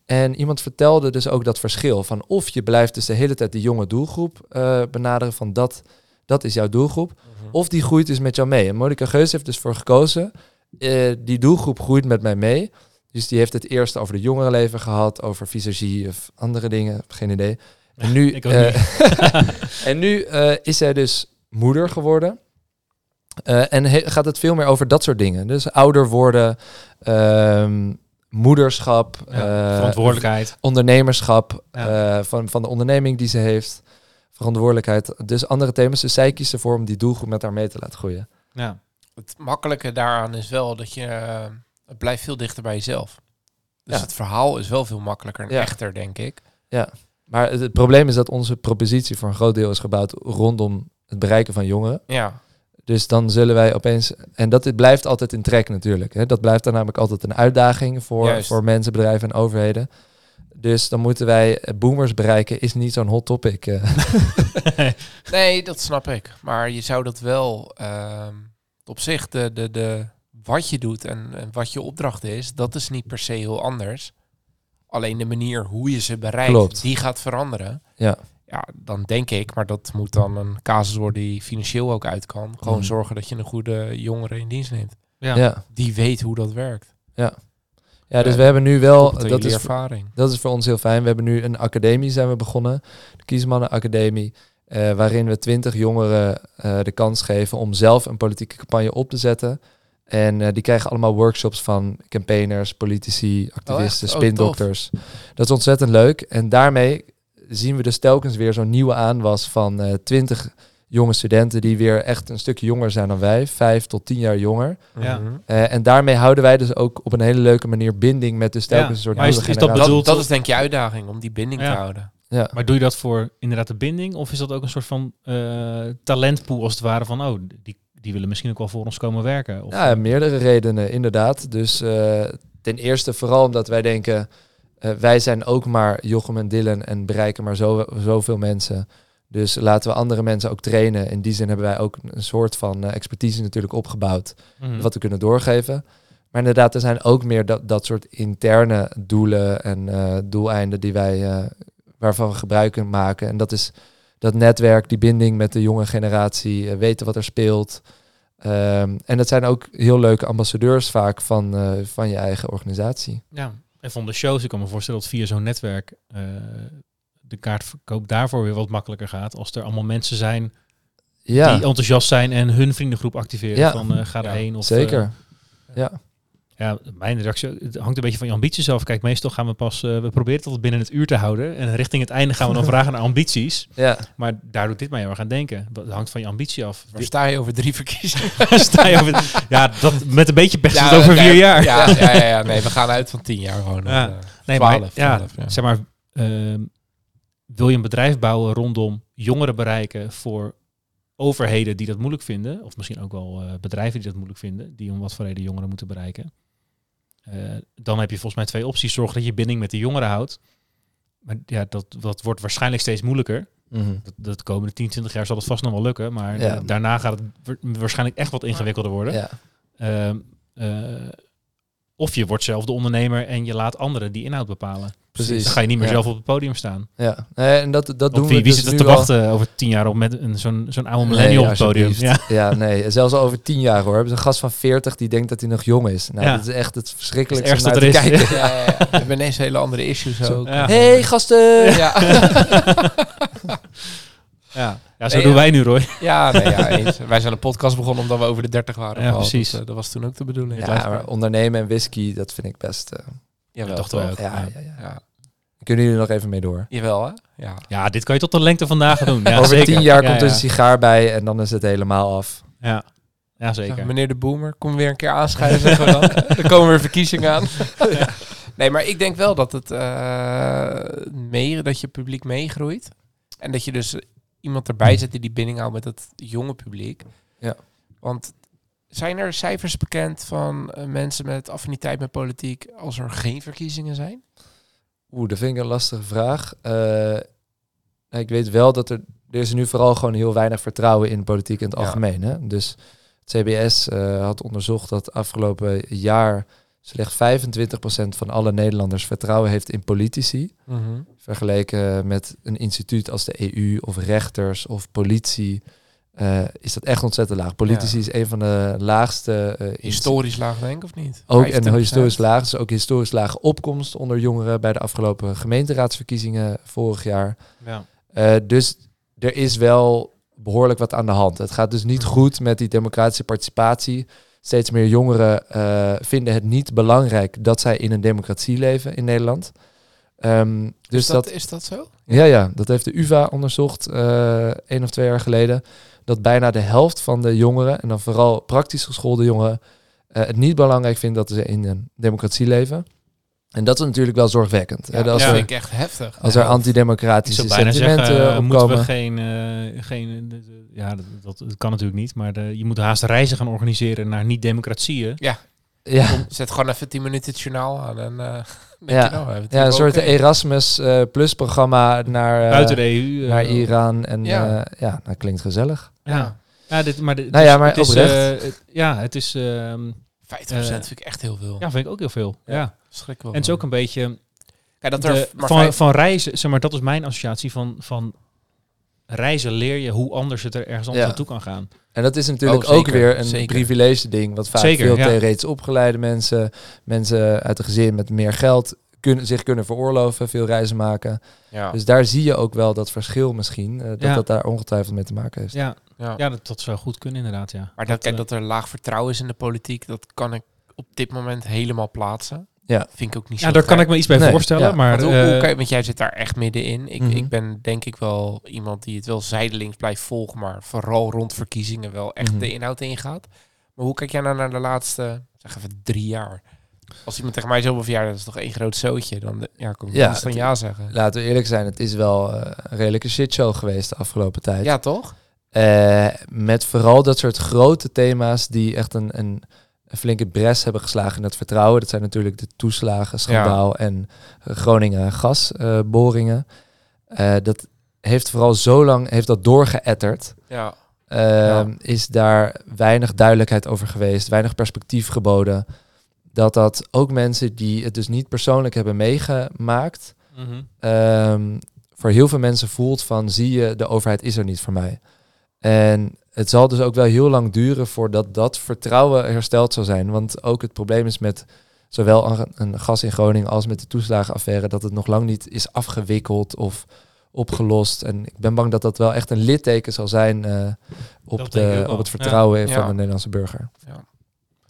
En iemand vertelde dus ook dat verschil van of je blijft dus de hele tijd die jonge doelgroep eh, benaderen van dat, dat is jouw doelgroep. Of die groeit dus met jou mee. En Monica Geus heeft dus voor gekozen. eh, die doelgroep groeit met mij mee. Dus die heeft het eerst over de jongerenleven gehad, over visagie of andere dingen, geen idee. En nu, eh, en nu is zij dus moeder geworden. En gaat het veel meer over dat soort dingen. Dus ouder worden, ehm, moederschap, Ja, eh, verantwoordelijkheid. ondernemerschap Ja. eh, van, van de onderneming die ze heeft. Verantwoordelijkheid. Dus andere thema's. Dus zij kiest ervoor om die doelgroep met haar mee te laten groeien. Ja. Het makkelijke daaraan is wel dat je... eh, het blijft veel dichter bij jezelf. Dus Ja. het verhaal is wel veel makkelijker en Ja. echter, denk ik. Maar het, het probleem is dat onze propositie voor een groot deel is gebouwd rondom het bereiken van jongeren. Ja, Dus dan zullen wij opeens. En dat blijft altijd in trek natuurlijk. Hè. Dat blijft dan namelijk altijd een uitdaging voor, Juist. voor mensen, bedrijven en overheden. Dus dan moeten wij eh, boomers bereiken, is niet zo'n hot topic. eh. nee, dat snap ik. Maar je zou dat wel... ehm, op zich, de, de, de, wat je doet en, en wat je opdracht is... dat is niet per se heel anders. Alleen de manier hoe je ze bereikt, Klopt. die gaat veranderen. Ja. Ja, dan denk ik, maar dat moet dan een casus worden die financieel ook uit kan. Gewoon Mhm. zorgen dat je een goede jongere in dienst neemt. Ja. ja. Die weet hoe dat werkt. ja, dus we hebben nu wel. Dat is, ervaring. dat is voor ons heel fijn. We hebben nu een academie zijn we begonnen. De Kiesmannen Academie. eh, waarin we twintig jongeren eh, de kans geven om zelf een politieke campagne op te zetten. En eh, die krijgen allemaal workshops van campaigners, politici, activisten, echt? Oh, spindokters. dat is ontzettend leuk. En daarmee zien we dus telkens weer zo'n nieuwe aanwas van eh, twintig jonge studenten die weer echt een stukje jonger zijn dan wij. Vijf tot tien jaar jonger. Ja. Eh, en daarmee houden wij dus ook op een hele leuke manier binding met dus telkens Ja, een soort maar is- nieuwe is dat bedoeld- Dat, dat is denk ik je uitdaging, om die binding Ja. te houden. Ja. Maar doe je dat voor inderdaad de binding? Of is dat ook een soort van eh talentpool als het ware van... oh, die, die willen misschien ook wel voor ons komen werken? Of, Ja, meerdere redenen, inderdaad. Dus eh, ten eerste vooral omdat wij denken, eh, wij zijn ook maar Jochem en Dylan en bereiken maar zo, zoveel mensen. Dus laten we andere mensen ook trainen. In die zin hebben wij ook een soort van eh, expertise natuurlijk opgebouwd, Mhm. wat we kunnen doorgeven. Maar inderdaad, er zijn ook meer dat, dat soort interne doelen en eh, doeleinden die wij, waarvan we gebruik kunnen maken. En dat is dat netwerk, die binding met de jonge generatie, weten wat er speelt. Ehm, en dat zijn ook heel leuke ambassadeurs vaak van, van je eigen organisatie. Ja, en van de shows, ik kan me voorstellen dat via zo'n netwerk eh, de kaartverkoop daarvoor weer wat makkelijker gaat. Als er allemaal mensen zijn Ja, die enthousiast zijn en hun vriendengroep activeren. Ja. Van eh, ga erheen. Of, zeker. eh, ja. Ja, mijn reactie het hangt een beetje van je ambities af. Kijk, meestal gaan we pas, eh, we proberen het altijd binnen het uur te houden. En richting het einde gaan we dan vragen naar ambities. ja. Maar daar doet dit mij heel erg aan denken. Dat hangt van je ambitie af. Waar sta je over drie verkiezingen? Sta je over, ja, dat, met een beetje pech Ja, over vier jaar. Ja, ja, ja, ja, nee, we gaan uit van tien jaar gewoon. Ja. Eh, Nee, maar, 12, ja, 12, ja. zeg maar, ehm, wil je een bedrijf bouwen rondom jongeren bereiken voor overheden die dat moeilijk vinden, of misschien ook wel eh, bedrijven die dat moeilijk vinden, die om wat voor reden jongeren moeten bereiken, eh, dan heb je volgens mij twee opties. Zorg dat je binding met de jongeren houdt. Maar ja, dat, dat wordt waarschijnlijk steeds moeilijker. Mhm. Dat, dat de komende 10, 20 jaar zal het vast nog wel lukken, maar Ja. daarna gaat het wa- waarschijnlijk echt wat ingewikkelder worden. ja. Ehm, eh, of je wordt zelf de ondernemer en je laat anderen die inhoud bepalen. Precies. Dan ga je niet meer Ja. zelf op het podium staan. ja. Nee, en dat, dat doen Want we wie, wie dus zit er nu te al- wachten over tien jaar op met een, zo'n, zo'n oude Nee, millennial op het podium? Ja. Ja, nee. Zelfs al over tien jaar hoor. Hebben ze een gast van 40 die denkt dat hij nog jong is. Nou, Ja. dat is echt het verschrikkelijkste Het naar te kijken. Ja, ja, ja. We hebben ineens hele andere issues ook. Ja. Hey gasten! Ja, Ja. ja, zo Nee, doen ja. wij nu, Roy. ja, nee, ja eens. Wij zijn een podcast begonnen omdat we over de 30 waren. Ja, precies. Dat, eh, dat was toen ook de bedoeling. Ja, maar ondernemen en whisky, dat vind ik best... eh, dachten ook. ja, Ja. ja, ja. Ja. Kunnen jullie er nog even mee door? Jawel, hè? Ja. Ja, dit kan je tot de lengte van dagen doen. Ja, Over zeker. tien jaar Ja, komt ja. er een sigaar bij en dan is het helemaal af. Ja, ja Ja, zeker. meneer de Boomer, kom weer een keer aanschuiven, dan. Dan komen weer verkiezingen aan. Nee, maar ik denk wel dat het eh mee, dat je publiek meegroeit. En dat je dus iemand erbij zetten die binding houdt met het jonge publiek. Ja. Want zijn er cijfers bekend van eh, mensen met affiniteit met politiek als er geen verkiezingen zijn? Oeh, dat vind ik een lastige vraag. Eh, ik weet wel dat er, er is nu vooral gewoon heel weinig vertrouwen in politiek in het Ja. algemeen. Hè? Dus het CBS eh, had onderzocht dat afgelopen jaar slechts 25% van alle Nederlanders vertrouwen heeft in politici. Vergeleken met een instituut als de EU of rechters of politie. Eh, is dat echt ontzettend laag. Politici Ja. is een van de laagste uh, Historisch laag denk ik of niet? ook 50%. en historisch laag. Dus ook historisch lage opkomst onder jongeren bij de afgelopen gemeenteraadsverkiezingen vorig jaar. Ja. Eh, dus er is wel behoorlijk wat aan de hand. Het gaat dus niet Mhm. goed met die democratische participatie. Steeds meer jongeren vinden het niet belangrijk dat zij in een democratie leven in Nederland. Ehm, dus is, dat, dat, is dat zo? ja, ja, dat heeft de UvA onderzocht één of twee jaar geleden. Dat bijna de helft van de jongeren, en dan vooral praktisch geschoolde jongeren, eh, het niet belangrijk vindt dat ze in een democratie leven. En dat is natuurlijk wel zorgwekkend. Ja, hè, dat als, ja. er, vind ik echt heftig. als er Ja. Ik antidemocratische zou bijna sentimenten zeggen, eh, moeten opkomen. we geen, eh, geen ja, dat, dat, dat kan natuurlijk niet, maar de, je moet haast reizen gaan organiseren naar niet-democratieën. Ja, Zet gewoon even 10 minuten het journaal aan en eh Ja. nou, ja, een soort oké. Erasmus eh, Plus programma naar, eh, Buiten de EU. eh, naar Iran. En Ja. ja, ja dat klinkt gezellig. Ja. Ja, dit, maar dit, Nou ja, is- maar het is, eh, het- ja, het is... ehm 50% Eh, vind ik echt heel veel. ja, vind ik ook heel veel. Ja. Ja. Schrik wel En het is ook een beetje... Kijk, dat er de- maar van, vijf- van reizen, zeg maar, dat is mijn associatie van, van reizen leer je hoe anders het er ergens anders Ja. naartoe kan gaan. En dat is natuurlijk Oh, zeker, ook weer een zeker. privilege ding. Wat vaak Zeker, veel ja. theoretisch opgeleide mensen, mensen uit een gezin met meer geld, kunnen, zich kunnen veroorloven, veel reizen maken. ja. Dus daar zie je ook wel dat verschil misschien. eh, dat Ja. dat daar ongetwijfeld mee te maken heeft. Ja, ja. ja dat, dat zou goed kunnen inderdaad, ja. Maar dat, eh, dat er laag vertrouwen is in de politiek, dat kan ik op dit moment helemaal plaatsen. Ja. Vind ik ook niet ja, zo daar kan ik me iets bij Nee, voorstellen, ja. maar... Want, hoe, hoe eh, kijk- want jij zit daar echt middenin. Ik, Mhm. ik ben denk ik wel iemand die het wel zijdelings blijft volgen, maar vooral rond verkiezingen wel echt Mhm. de inhoud ingaat. Maar hoe kijk jij nou naar de laatste, zeg even drie jaar? Als iemand tegen mij zo over verjaardag, dat is toch één groot zootje, dan de- ja, kan ik Ja, ja, dan ja zeggen. Laten we eerlijk zijn, het is wel eh, een redelijke shitshow geweest de afgelopen tijd. Ja, toch? Eh, met vooral dat soort grote thema's die echt een, een, een flinke bres hebben geslagen in het vertrouwen. Dat zijn natuurlijk de toeslagen, schandaal en eh, Groningen gasboringen. Eh, dat heeft vooral zo lang heeft dat doorgeëtterd. Ja. Ehm, Is daar weinig duidelijkheid over geweest, weinig perspectief geboden. Dat dat ook mensen die het dus niet persoonlijk hebben meegemaakt, mhm. ehm, voor heel veel mensen voelt van zie je, de overheid is er niet voor mij. En het zal dus ook wel heel lang duren voordat dat vertrouwen hersteld zal zijn. Want ook het probleem is met zowel een, een gas in Groningen als met de toeslagenaffaire, dat het nog lang niet is afgewikkeld of opgelost. En ik ben bang dat dat wel echt een litteken zal zijn eh, op, de, op het vertrouwen Ja. van Ja. de Nederlandse burger.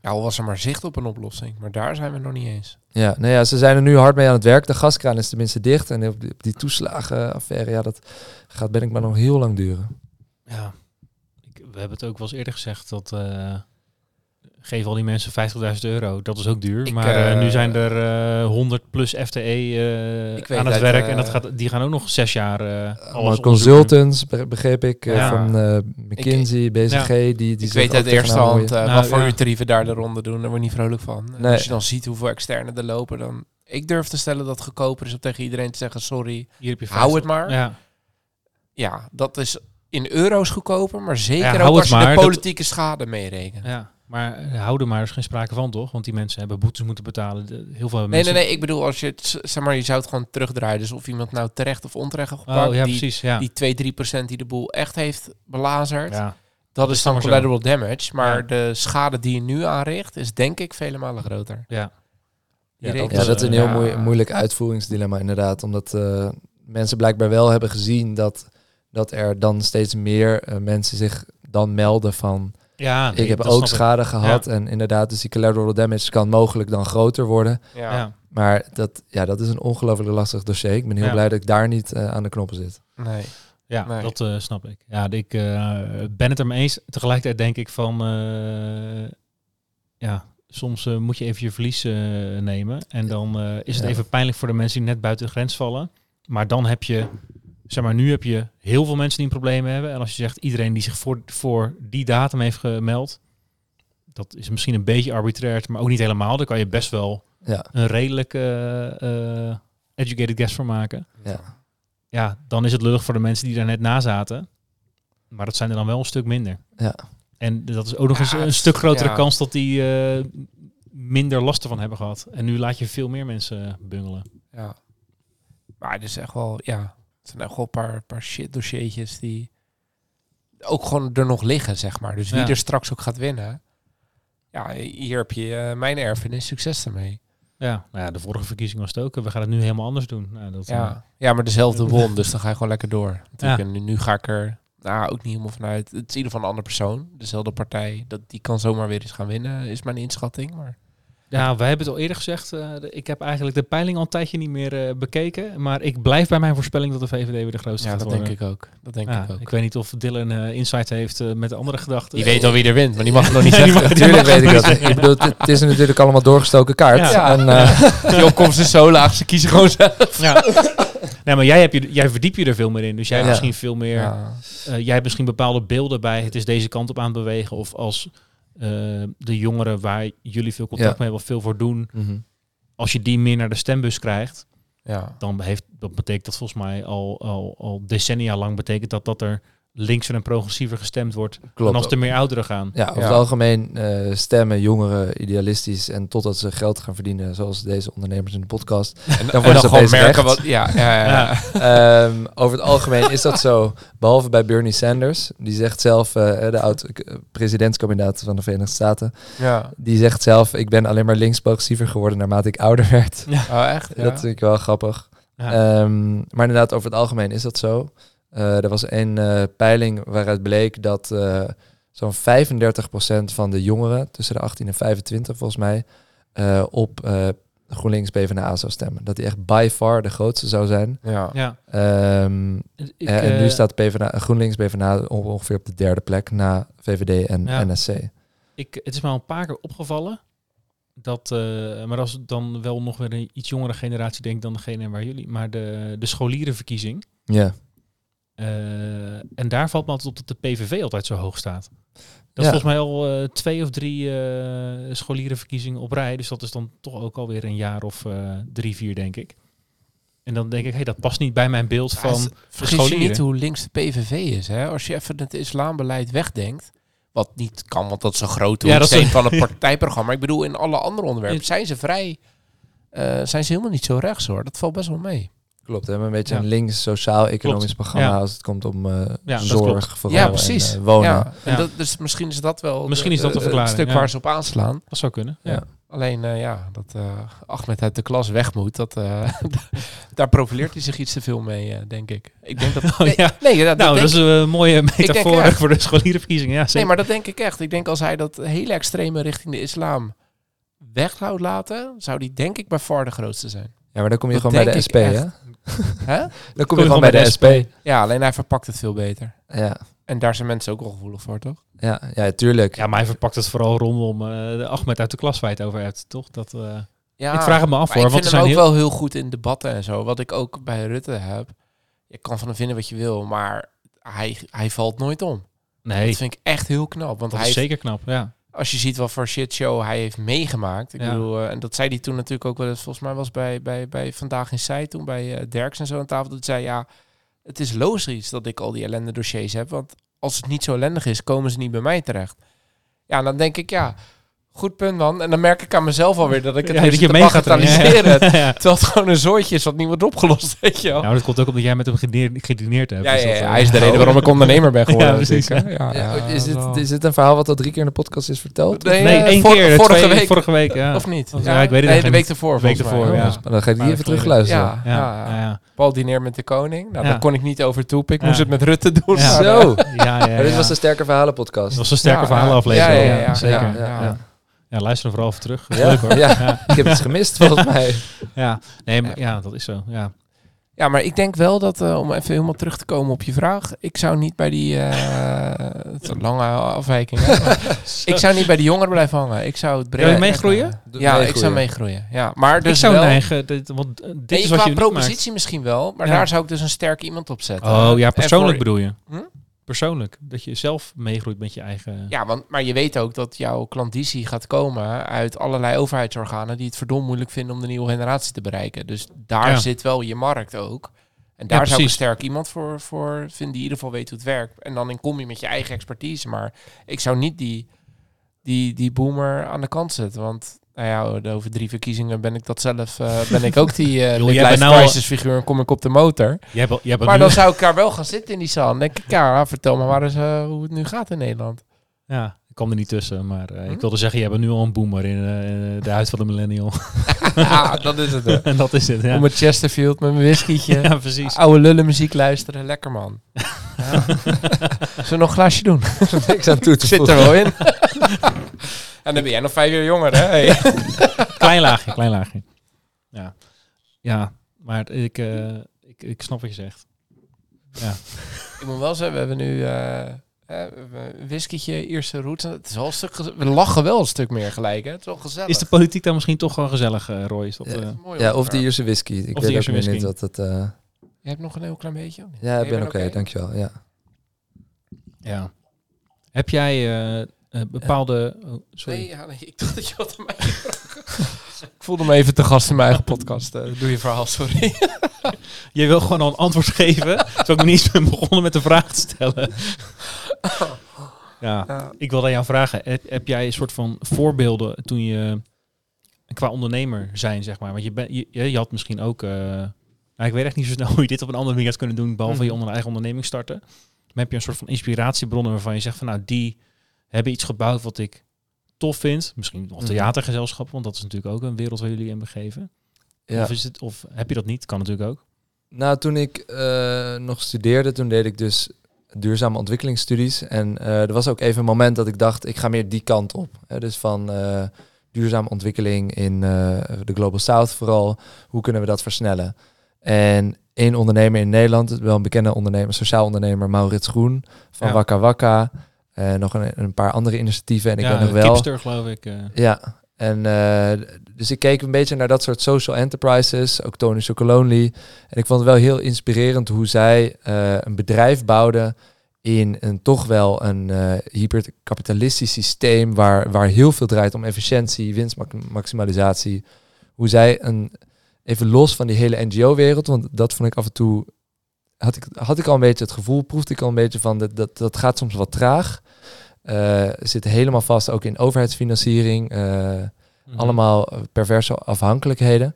ja, al was er maar zicht op een oplossing, maar daar zijn we nog niet eens. Ja, nou ja, ze zijn er nu hard mee aan het werk. De gaskraan is tenminste dicht. En op die, op die toeslagenaffaire, ja, dat gaat ben ik maar nog heel lang duren. Ja, we hebben het ook wel eens eerder gezegd dat eh geef al die mensen 50.000 euro. Dat is ook duur. Ik, maar eh, eh, nu zijn er eh 100 plus FTE eh, aan het dat, werk eh, en dat gaat, die gaan ook nog zes jaar. eh Allemaal onderzoeken. consultants, be- begreep ik, eh, Ja. van eh, McKinsey, BCG. Die, die ik weet uit eerste hand eh, Nou, wat voor ja. uur tarieven daar de ronde doen. Daar word je niet vrolijk van. Nee. Als je dan ziet hoeveel externe er lopen, dan... Ik durf te stellen dat het goedkoper is om tegen iedereen te zeggen, sorry, Hier heb je hou 50. het maar. Ja, Ja, dat is in euro's goedkoper, maar zeker Ja, ook als je maar, de dat- politieke schade meerekent. ja. Maar eh, houden maar is geen sprake van, toch? Want die mensen hebben boetes moeten betalen. De- heel veel Nee, mensen... nee, nee. Ik bedoel, als je het, zeg maar, je zou het gewoon terugdraaien. Dus of iemand nou terecht of onterecht gepakt. Oh, ja, die, precies. Ja. die 2, 3 procent die de boel echt heeft belazerd. ja. Dat is dan zo. collateral damage. Maar Ja. de schade die je nu aanricht, is denk ik vele malen groter. Ja. Ja, Ja, dat is een heel Ja. moe- moeilijk uitvoeringsdilemma inderdaad. Omdat eh, mensen blijkbaar wel hebben gezien dat, dat er dan steeds meer eh, mensen zich dan melden van... Ja, nee, ik heb ook schade gehad. En inderdaad, dus die collateral damage kan mogelijk dan groter worden. Ja. Ja. Maar dat, ja, dat is een ongelooflijk lastig dossier. Ik ben heel Ja. blij dat ik daar niet eh, aan de knoppen zit. Nee. Ja, Nee. dat eh, snap ik. Ja, ik eh, ben het ermee eens. Tegelijkertijd denk ik van, eh, ja, soms eh, moet je even je verlies eh, nemen. En dan eh, is het Ja. even pijnlijk voor de mensen die net buiten de grens vallen. Maar dan heb je zeg maar, nu heb je heel veel mensen die een probleem hebben. En als je zegt iedereen die zich voor, voor die datum heeft gemeld, dat is misschien een beetje arbitrair, maar ook niet helemaal. Daar kan je best wel Ja, een redelijk eh, eh, educated guess voor maken. ja. Ja, dan is het lullig voor de mensen die daar net na zaten. Maar dat zijn er dan wel een stuk minder. Ja. En dat is ook nog Ja, eens een stuk grotere ja. kans dat die eh, minder last ervan hebben gehad. En nu laat je veel meer mensen bungelen. Ja. Maar het is echt wel, ja, zijn echt wel een paar, paar shit dossiertjes die ook gewoon er nog liggen, zeg maar. Dus wie Ja. er straks ook gaat winnen. Ja, hier heb je eh, mijn erfenis. Succes ermee. Ja, nou ja, de vorige verkiezing was het ook. We gaan het nu helemaal anders doen. Nou, dat, eh, Ja. ja, maar dezelfde won, dus dan ga je gewoon lekker door. Ja. En nu, nu ga ik er nou, ook niet helemaal vanuit. Het is in ieder geval een andere persoon. Dezelfde partij. Dat, die kan zomaar weer eens gaan winnen, is mijn inschatting. Maar Ja, wij hebben het al eerder gezegd. eh, ik heb eigenlijk de peiling al een tijdje niet meer eh, bekeken. Maar ik blijf bij mijn voorspelling dat de VVD weer de grootste ja, gaat dat worden. denk ik ook. Dat denk Ja, ik ook. ik weet niet of Dylan eh insight heeft eh, met andere gedachten. Die weet al wie er wint, maar die mag het nog niet zeggen. mag- Natuurlijk weet ik dat. Ik bedoel, het, is natuurlijk allemaal doorgestoken kaart. Ja. En, eh, Die opkomst is zo laag, ze kiezen gewoon zelf. Ja. nee, maar jij, heb je, jij verdiep je er veel meer in. Dus jij Ja. hebt misschien veel meer... Ja. eh, jij hebt misschien bepaalde beelden bij. Het is deze kant op aan het bewegen. Of als de jongeren waar jullie veel contact Ja. mee hebben veel voor doen. mhm. Als je die meer naar de stembus krijgt. Ja. Dan heeft, dat betekent dat volgens mij al, al, al decennia lang. Betekent dat dat er linkser en progressiever gestemd wordt. Klopt. En als er meer ouderen gaan. Ja, over Ja. het algemeen eh, stemmen jongeren idealistisch en totdat ze geld gaan verdienen, zoals deze ondernemers in de podcast. En, Dan en worden ze gewoon merken recht. wat... Ja, ja, ja. Ja. Ehm, over het algemeen is dat zo, behalve bij Bernie Sanders. Die zegt zelf, eh, de oud-presidentskandidaat van de Verenigde Staten, ja. die zegt zelf, ik ben alleen maar links-progressiever geworden naarmate ik ouder werd. Oh, echt? Ja. Dat vind ik wel grappig. Ja. Ehm, maar inderdaad, over het algemeen is dat zo. Eh, er was een eh, peiling waaruit bleek dat eh, zo'n 35% van de jongeren tussen de 18 en 25 volgens mij eh, op eh, GroenLinks PvdA zou stemmen. Dat die echt by far de grootste zou zijn. ja. ja. Ehm, Ik, eh, en nu staat PvdA, GroenLinks PvdA on- ongeveer op de derde plek na VVD en Ja. NSC. Ik, het is me al een paar keer opgevallen. Dat, eh, maar is dan wel nog weer een iets jongere generatie, denk ik, dan degene waar jullie. Maar de, de scholierenverkiezing. Ja. Eh, en daar valt me altijd op dat de PVV altijd zo hoog staat. Dat is volgens mij al eh, twee of drie eh, scholierenverkiezingen op rij. Dus dat is dan toch ook alweer een jaar of drie, vier, denk ik. En dan denk ik, hey, dat past niet bij mijn beeld Ja, van Vergis je niet hoe links de PVV is. Hè? Als je even het islambeleid wegdenkt. Wat niet kan, want dat is een grote Ja, dat is- van het partijprogramma. Ik bedoel, in alle andere onderwerpen zijn ze vrij... zijn ze helemaal niet zo rechts hoor. Dat valt best wel mee. Klopt, we hebben een beetje Ja. een links sociaal-economisch programma Ja. als het komt om eh, dat zorg, vooral ja, en, precies. eh, wonen. Ja. En. Dat, dus misschien is dat wel Misschien is dat de verklaring, het stuk ja. waar ze op aanslaan. Dat zou kunnen. Ja. Ja. Alleen eh, ja, dat eh Ahmed uit de klas weg moet, dat, eh, daar profileert hij zich iets te veel mee, eh, denk ik. Ik denk dat... Oh, nee, ja. nee, dat, Nou, denk dat is een mooie metafoor echt. voor de scholierenverkiezingen. Ja, Nee, maar dat denk ik echt. Ik denk als hij dat hele extreme richting de islam weg zou laten, zou die denk ik bij far de grootste zijn. Ja, maar dan kom je Dat gewoon bij de SP, hè? Dan kom je gewoon bij de SP. Ja, alleen hij verpakt het veel beter. Ja, En daar zijn mensen ook wel gevoelig voor, toch? ja, ja, tuurlijk. Ja, maar hij verpakt het vooral rondom eh, de Ahmed uit de klas waar je het over hebt, toch? Dat, eh, Ja, ik vraag het me af hoor, ik want vind hem zijn ook heel... wel heel goed in debatten en zo. Wat ik ook bij Rutte heb. Je kan van hem vinden wat je wil, maar hij, hij valt nooit om. Nee, Dat vind ik echt heel knap. Want dat hij is heeft- zeker knap, ja. Als je ziet wat voor shitshow hij heeft meegemaakt. Ik Ja. bedoel, eh, en dat zei hij toen natuurlijk ook wel eens, volgens mij was bij, bij, bij Vandaag in Zij, toen bij eh Derks en zo aan tafel, dat zei ja, het is logisch dat ik al die ellende dossiers heb, want als het niet zo ellendig is, komen ze niet bij mij terecht. Ja, dan denk ik, ja, goed punt man. En dan merk ik aan mezelf alweer dat ik het Ja, dat je te mee gaat bagatelliseren. Ja, ja. Terwijl het gewoon een zooitje is wat niet wordt opgelost, weet je wel. Nou, dat komt ook omdat jij met hem gedineerd, gedineerd hebt. Ja, dus ja, ja, hij is de reden waarom ik ondernemer ben geworden. Ja, precies, is, dit, wel. is dit een verhaal wat al drie keer in de podcast is verteld? Nee, Nee, eh, één vor- keer. vorige twee- week. Vorige week, ja. Of niet? Of- ja, ik weet het nee, de week niet. ervoor. De week volgens mij. ervoor, ja. Maar dan ga ik die even dat terugluisteren. Ja, Ja, ja, ja, ja. Paul dineert met de koning. Nou, Ja. daar kon ik niet over toe. Ik moest het met Rutte doen. Zo, Ja, ja, Maar dit was de Sterke Verhalen podcast. Dat was een sterke ja, ja, zeker. Ja, luister vooral even terug. Ja, Leuk hoor. ja. Ja. Ik heb iets gemist volgens mij. Ja. nee, maar ja, dat is zo. Ja. Ja, maar ik denk wel dat, uh, om even helemaal terug te komen op je vraag, ik zou niet bij die, uh, het een lange afwijking, ik zou niet bij de jongeren blijven hangen. Ik zou het breder... meegroeien? ja, ik zou meegroeien. Ja, maar dus ik zou wel... neigen, dit, want dit is wat je propositie misschien wel, maar daar zou ik dus een sterk iemand op zetten. Oh ja, persoonlijk bedoel je? Hm? Persoonlijk. Dat je zelf meegroeit met je eigen... Ja, want, maar je weet ook dat jouw klanditie gaat komen uit allerlei overheidsorganen die het verdomd moeilijk vinden om de nieuwe generatie te bereiken. Dus daar zit wel je markt ook. En daar zou ik een sterk iemand voor, voor vinden die in ieder geval weet hoe het werkt. En dan kom je met je eigen expertise. Maar ik zou niet die, die, die boomer aan de kant zetten. Want nou ja, over drie verkiezingen ben ik dat zelf. Uh, ben ik ook die uh, life nou crisis figuur en kom ik op de motor. Jij hebt, jij maar dan zou ik daar wel gaan zitten in die zaal. En denk ik, ja, vertel me maar eens uh, hoe het nu gaat in Nederland. Ja, ik kom er niet tussen. Maar hm? ik wilde zeggen, je hebt nu al een boomer in de huid van de millennial. ja, dat is het. en dat is het, ja. Om het Chesterfield met mijn whiskytje. ja, precies. Oude lullen muziek luisteren. Lekker man. Ja. Zullen we nog een glaasje doen? Niks aan toe te Zit er wel in. En dan ben jij nog vijf jaar jonger, hè? klein laagje, klein laagje. Ja, ja maar ik, uh, ik, ik snap wat je zegt. Ja. Ik moet wel zeggen, we hebben nu uh, een whiskytje, Ierse roots. Het is wel een stuk we lachen wel een stuk meer gelijk, hè? Het is wel gezellig. Is de politiek dan misschien toch wel gezellig, uh, Roy? Is dat, ja, ja, of de Ierse whisky. Ik of weet ook whisky. niet dat het... Je hebt nog een heel klein beetje? Ja, ik ben oké, okay, dankjewel. Ja. ja. Heb jij uh, bepaalde... Oh, sorry. Nee, ja, nee, ik dacht dat je wat aan mij Ik voelde me even te gast in mijn eigen podcast. Uh, doe je verhaal, sorry. je wil gewoon al een antwoord geven, terwijl ik nog niet eens ben begonnen met de vraag te stellen. ja, ik wilde aan jou vragen. Heb, jij een soort van voorbeelden toen je qua ondernemer zijn, zeg maar? Want je, ben, je, je had misschien ook... Uh, nou, ik weet echt niet zo snel hoe je dit op een andere manier had kunnen doen, behalve mm. je onder eigen onderneming starten. Maar heb je een soort van inspiratiebronnen waarvan je zegt van nou, die hebben iets gebouwd wat ik tof vind. Misschien nog mhm. theatergezelschap, want dat is natuurlijk ook een wereld waar jullie in begeven. Ja. Of, is het, of heb je dat niet? Kan natuurlijk ook. Nou, toen ik uh, nog studeerde, toen deed ik dus duurzame ontwikkelingsstudies. En uh, er was ook even een moment dat ik dacht, ik ga meer die kant op. Hè, dus van uh, duurzame ontwikkeling in de Global South vooral. Hoe kunnen we dat versnellen? En één ondernemer in Nederland, wel een bekende ondernemer, sociaal ondernemer, Maurits Groen van ja. Wakka Wakka. Uh, nog een, een, paar andere initiatieven. En ik ben nog wel. Kipster, geloof ik. Uh. Ja. En uh, dus ik keek een beetje naar dat soort social enterprises, ook Tony Chocolonely. En ik vond het wel heel inspirerend hoe zij een bedrijf bouwden in een toch wel een hyperkapitalistisch systeem waar, waar heel veel draait om efficiëntie, winstmaximalisatie. Hoe zij een, even los van die hele NGO-wereld, want dat vond ik af en toe had ik, had ik al een beetje het gevoel, proefde ik al een beetje van dat, dat, dat gaat soms wat traag. Uh, zit helemaal vast ook in overheidsfinanciering. Uh, mm-hmm. Allemaal perverse afhankelijkheden.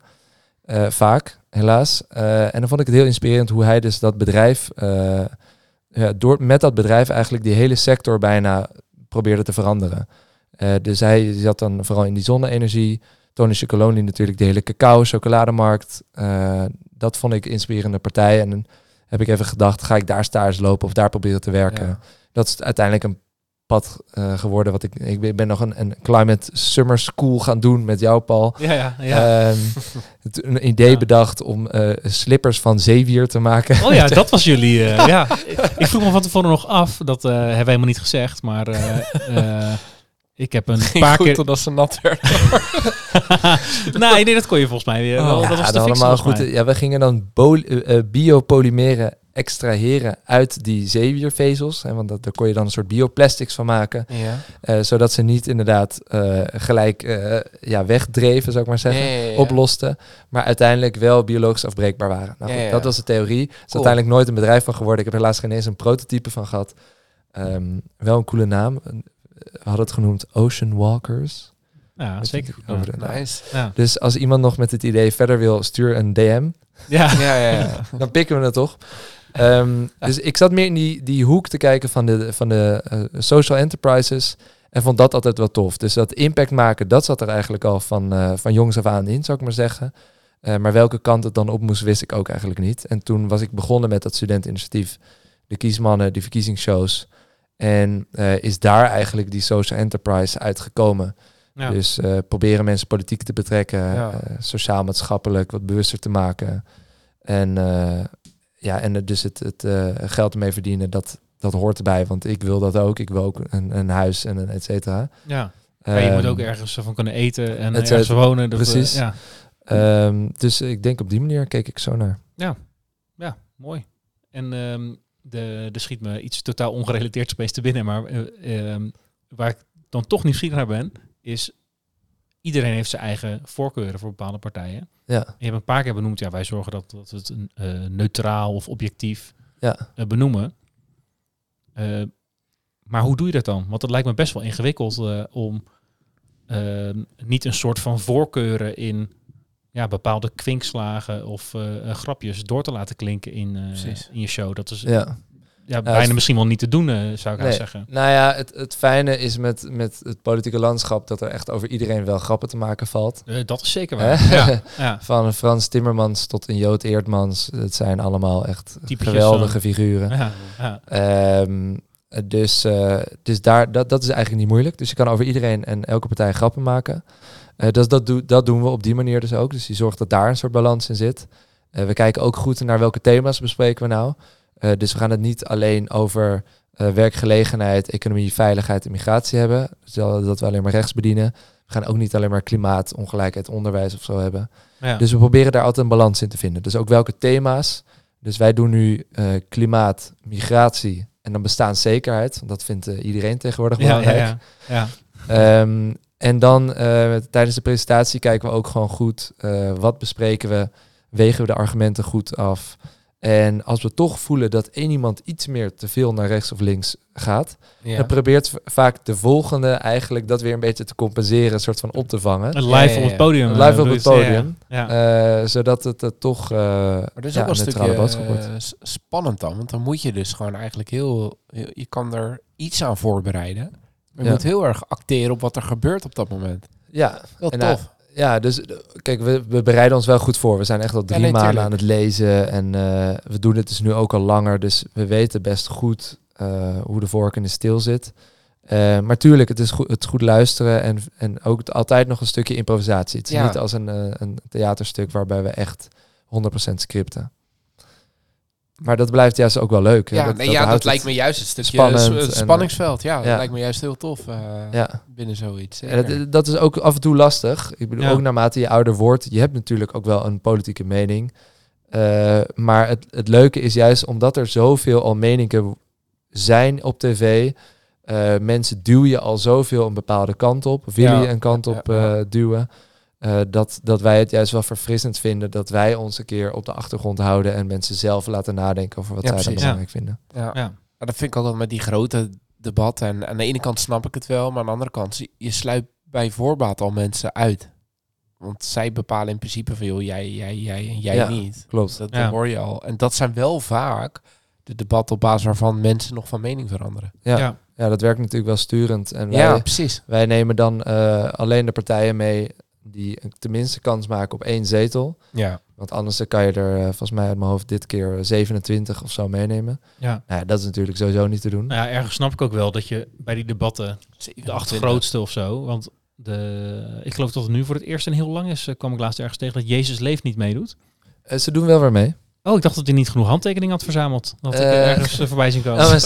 Uh, vaak, helaas. en dan vond ik het heel inspirerend hoe hij dus dat bedrijf, ja, door, met dat bedrijf eigenlijk die hele sector bijna probeerde te veranderen. dus hij zat dan vooral in die zonne-energie. Tony Chocoloni natuurlijk de hele cacao, chocolademarkt. dat vond ik inspirerende partij. En heb ik even gedacht, ga ik daar stage lopen of daar proberen te werken. Dat is uiteindelijk een pad uh, geworden. Wat ik, ik ben nog een, een climate summer school gaan doen met jou, Paul. Ja, ja, ja. Um, een idee bedacht om uh, slippers van zeewier te maken. Oh ja, dat was jullie. Uh, ja, ik vroeg me van tevoren nog af. Dat hebben we helemaal niet gezegd, maar. Ik heb een paar keer... totdat ze nat werden. nee, nee, dat kon je volgens mij weer. Oh, dat was ja, allemaal goed. Ja, we gingen dan uh, biopolymeren extraheren uit die zeewiervezels. Hè, want dat, daar kon je dan een soort bioplastics van maken. Ja. Uh, zodat ze niet inderdaad uh, gelijk uh, ja, wegdreven, zou ik maar zeggen. Ja, oplosten. Maar uiteindelijk wel biologisch afbreekbaar waren. Nou, goed, dat was de theorie. Er is uiteindelijk nooit een bedrijf van geworden. Ik heb helaas geen eens een prototype van gehad. Um, wel een coole naam had het genoemd Ocean Walkers. Ja, zeker. Over de, nice. Ja. Dus als iemand nog met het idee verder wil, stuur een DM. Ja, ja, ja, ja. dan pikken we het toch. Um, dus ik zat meer in die, die hoek te kijken van de, van de uh, social enterprises. En vond dat altijd wel tof. Dus dat impact maken, dat zat er eigenlijk al van, uh, van jongs af aan in, zou ik maar zeggen. Uh, maar welke kant het dan op moest, wist ik ook eigenlijk niet. En toen was ik begonnen met dat studenteninitiatief. De kiesmannen, die verkiezingsshows. En uh, is daar eigenlijk die social enterprise uitgekomen. Ja. Dus uh, proberen mensen politiek te betrekken, ja. uh, sociaal-maatschappelijk wat bewuster te maken. En, ja, en dus het, het geld ermee verdienen, dat, dat hoort erbij. Want ik wil dat ook. Ik wil ook een, een huis en een et cetera. Ja. Maar je moet ook ehm, ergens van kunnen eten en ergens wonen. Dus precies. ja. Um, dus ik denk op die manier keek ik zo naar. Ja, ja mooi. En um, de, de schiet me iets totaal ongerelateerd opeens te binnen. Maar uh, waar ik dan toch nieuwsgierig naar ben, is iedereen heeft zijn eigen voorkeuren voor bepaalde partijen. Ja. je hebt een paar keer benoemd, ja, wij zorgen dat, dat we het uh, neutraal of objectief ja. Uh, benoemen. Maar hoe doe je dat dan? Want het lijkt me best wel ingewikkeld om niet een soort van voorkeuren in ja, bepaalde kwinkslagen of grapjes door te laten klinken in, in je show. Dat is ja ja, bijna misschien wel niet te doen, uh, zou ik nee. zeggen. Nou ja, het, het fijne is met, met het politieke landschap dat er echt over iedereen wel grappen te maken valt. Uh, dat is zeker waar. ja. ja. Van Frans Timmermans tot een Jood Eerdmans. Het zijn allemaal echt geweldige figuren. Um, dus uh, dus daar, dat, dat is eigenlijk niet moeilijk. Dus je kan over iedereen en elke partij grappen maken. Dus dat, do dat doen we op die manier dus ook. Dus je zorgt dat daar een soort balans in zit. we kijken ook goed naar welke thema's bespreken we nou. Uh, dus we gaan het niet alleen over uh, werkgelegenheid, economie, veiligheid en migratie hebben. Dat we alleen maar rechts bedienen. We gaan ook niet alleen maar klimaat, ongelijkheid, onderwijs of zo hebben. Ja. Dus we proberen daar altijd een balans in te vinden. Dus ook welke thema's. Dus wij doen nu uh, klimaat, migratie en dan bestaanszekerheid. Want dat vindt iedereen tegenwoordig belangrijk. Ja, ja, ja. Um, en dan tijdens de presentatie kijken we ook gewoon goed. wat bespreken we? Wegen we de argumenten goed af? En als we toch voelen dat één iemand iets meer te veel naar rechts of links gaat, dan probeert vaak de volgende eigenlijk dat weer een beetje te compenseren, een soort van op te vangen. live op het podium. live op het podium. Uh, zodat het uh, toch uh, maar dat is ook een stukje boodschap wordt. spannend dan, want dan moet je dus gewoon eigenlijk heel, heel je kan er iets aan voorbereiden. Je moet heel erg acteren op wat er gebeurt op dat moment. Ja, heel tof ja, dus kijk, we, we bereiden ons wel goed voor. We zijn echt al drie maanden aan het lezen en uh, we doen het dus nu ook al langer. Dus we weten best goed uh, hoe de vork in de stil zit. Maar tuurlijk, het is goed, het goed luisteren en, en ook altijd nog een stukje improvisatie. Het is niet als een, een theaterstuk waarbij we echt 100% scripten. Maar dat blijft juist ook wel leuk. Ja, dat, nee, dat, ja, dat lijkt me juist een stukje spannend spanningsveld. Ja, dat lijkt me juist heel tof uh, ja. binnen zoiets. Dat, dat, is ook af en toe lastig. Ik bedoel, ook naarmate je ouder wordt, je hebt natuurlijk ook wel een politieke mening. Uh, maar het, het leuke is juist omdat er zoveel al meningen zijn op tv. Uh, mensen duwen je al zoveel een bepaalde kant op. Of willen je een kant op duwen. Uh, dat, dat wij het juist wel verfrissend vinden dat wij ons een keer op de achtergrond houden en mensen zelf laten nadenken over wat zij dan belangrijk vinden. Ja. ja. dat vind ik ook wel met die grote debatten. En aan de ene kant snap ik het wel, maar aan de andere kant, je sluit bij voorbaat al mensen uit. Want zij bepalen in principe van, joh, jij, jij, jij en jij niet. Klopt. Dat, dat hoor je al. En dat zijn wel vaak de debatten op basis waarvan mensen nog van mening veranderen. Ja. ja. ja dat werkt natuurlijk wel sturend. En wij, ja, precies. Wij nemen dan uh, alleen de partijen mee die tenminste kans maken op één zetel. Ja. Want anders kan je er uh, volgens mij uit mijn hoofd dit keer 27 of zo meenemen. Ja. Nou, ja, dat is natuurlijk sowieso niet te doen. Nou ja, ergens snap ik ook wel dat je bij die debatten de achtergrootste of zo, want de, ik geloof dat het nu voor het eerst en heel lang is, uh, kwam ik laatst ergens tegen dat Jezus leeft niet meedoet. Uh, ze doen wel weer mee. Oh, ik dacht dat hij niet genoeg handtekeningen had verzameld. Dat ik ergens voorbij zien komen. Nou,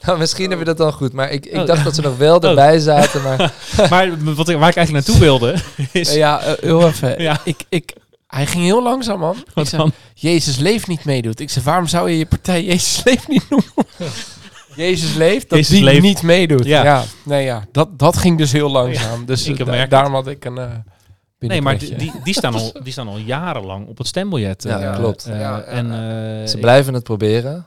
nou, misschien hebben we dat dan goed. Maar ik, ik oh. dacht dat ze nog wel oh. erbij zaten. Maar, maar wat, waar ik eigenlijk naartoe wilde is... Ja, uh, heel even. Ja. Ik, ik, hij ging heel langzaam, man. Wat zei, dan? Jezus leeft niet meedoet. Ik zei, waarom zou je je partij Jezus leeft niet noemen? Jezus leeft, dat Jezus die leeft. niet meedoet. Ja. ja. nee, ja. Dat, dat ging dus heel langzaam. Dus ik daarom had ik een... Uh, Nee, maar die, die, staan al, die staan al jarenlang op het stembiljet. Ja, uh, klopt. Uh, ja, en, uh, Ze blijven het proberen.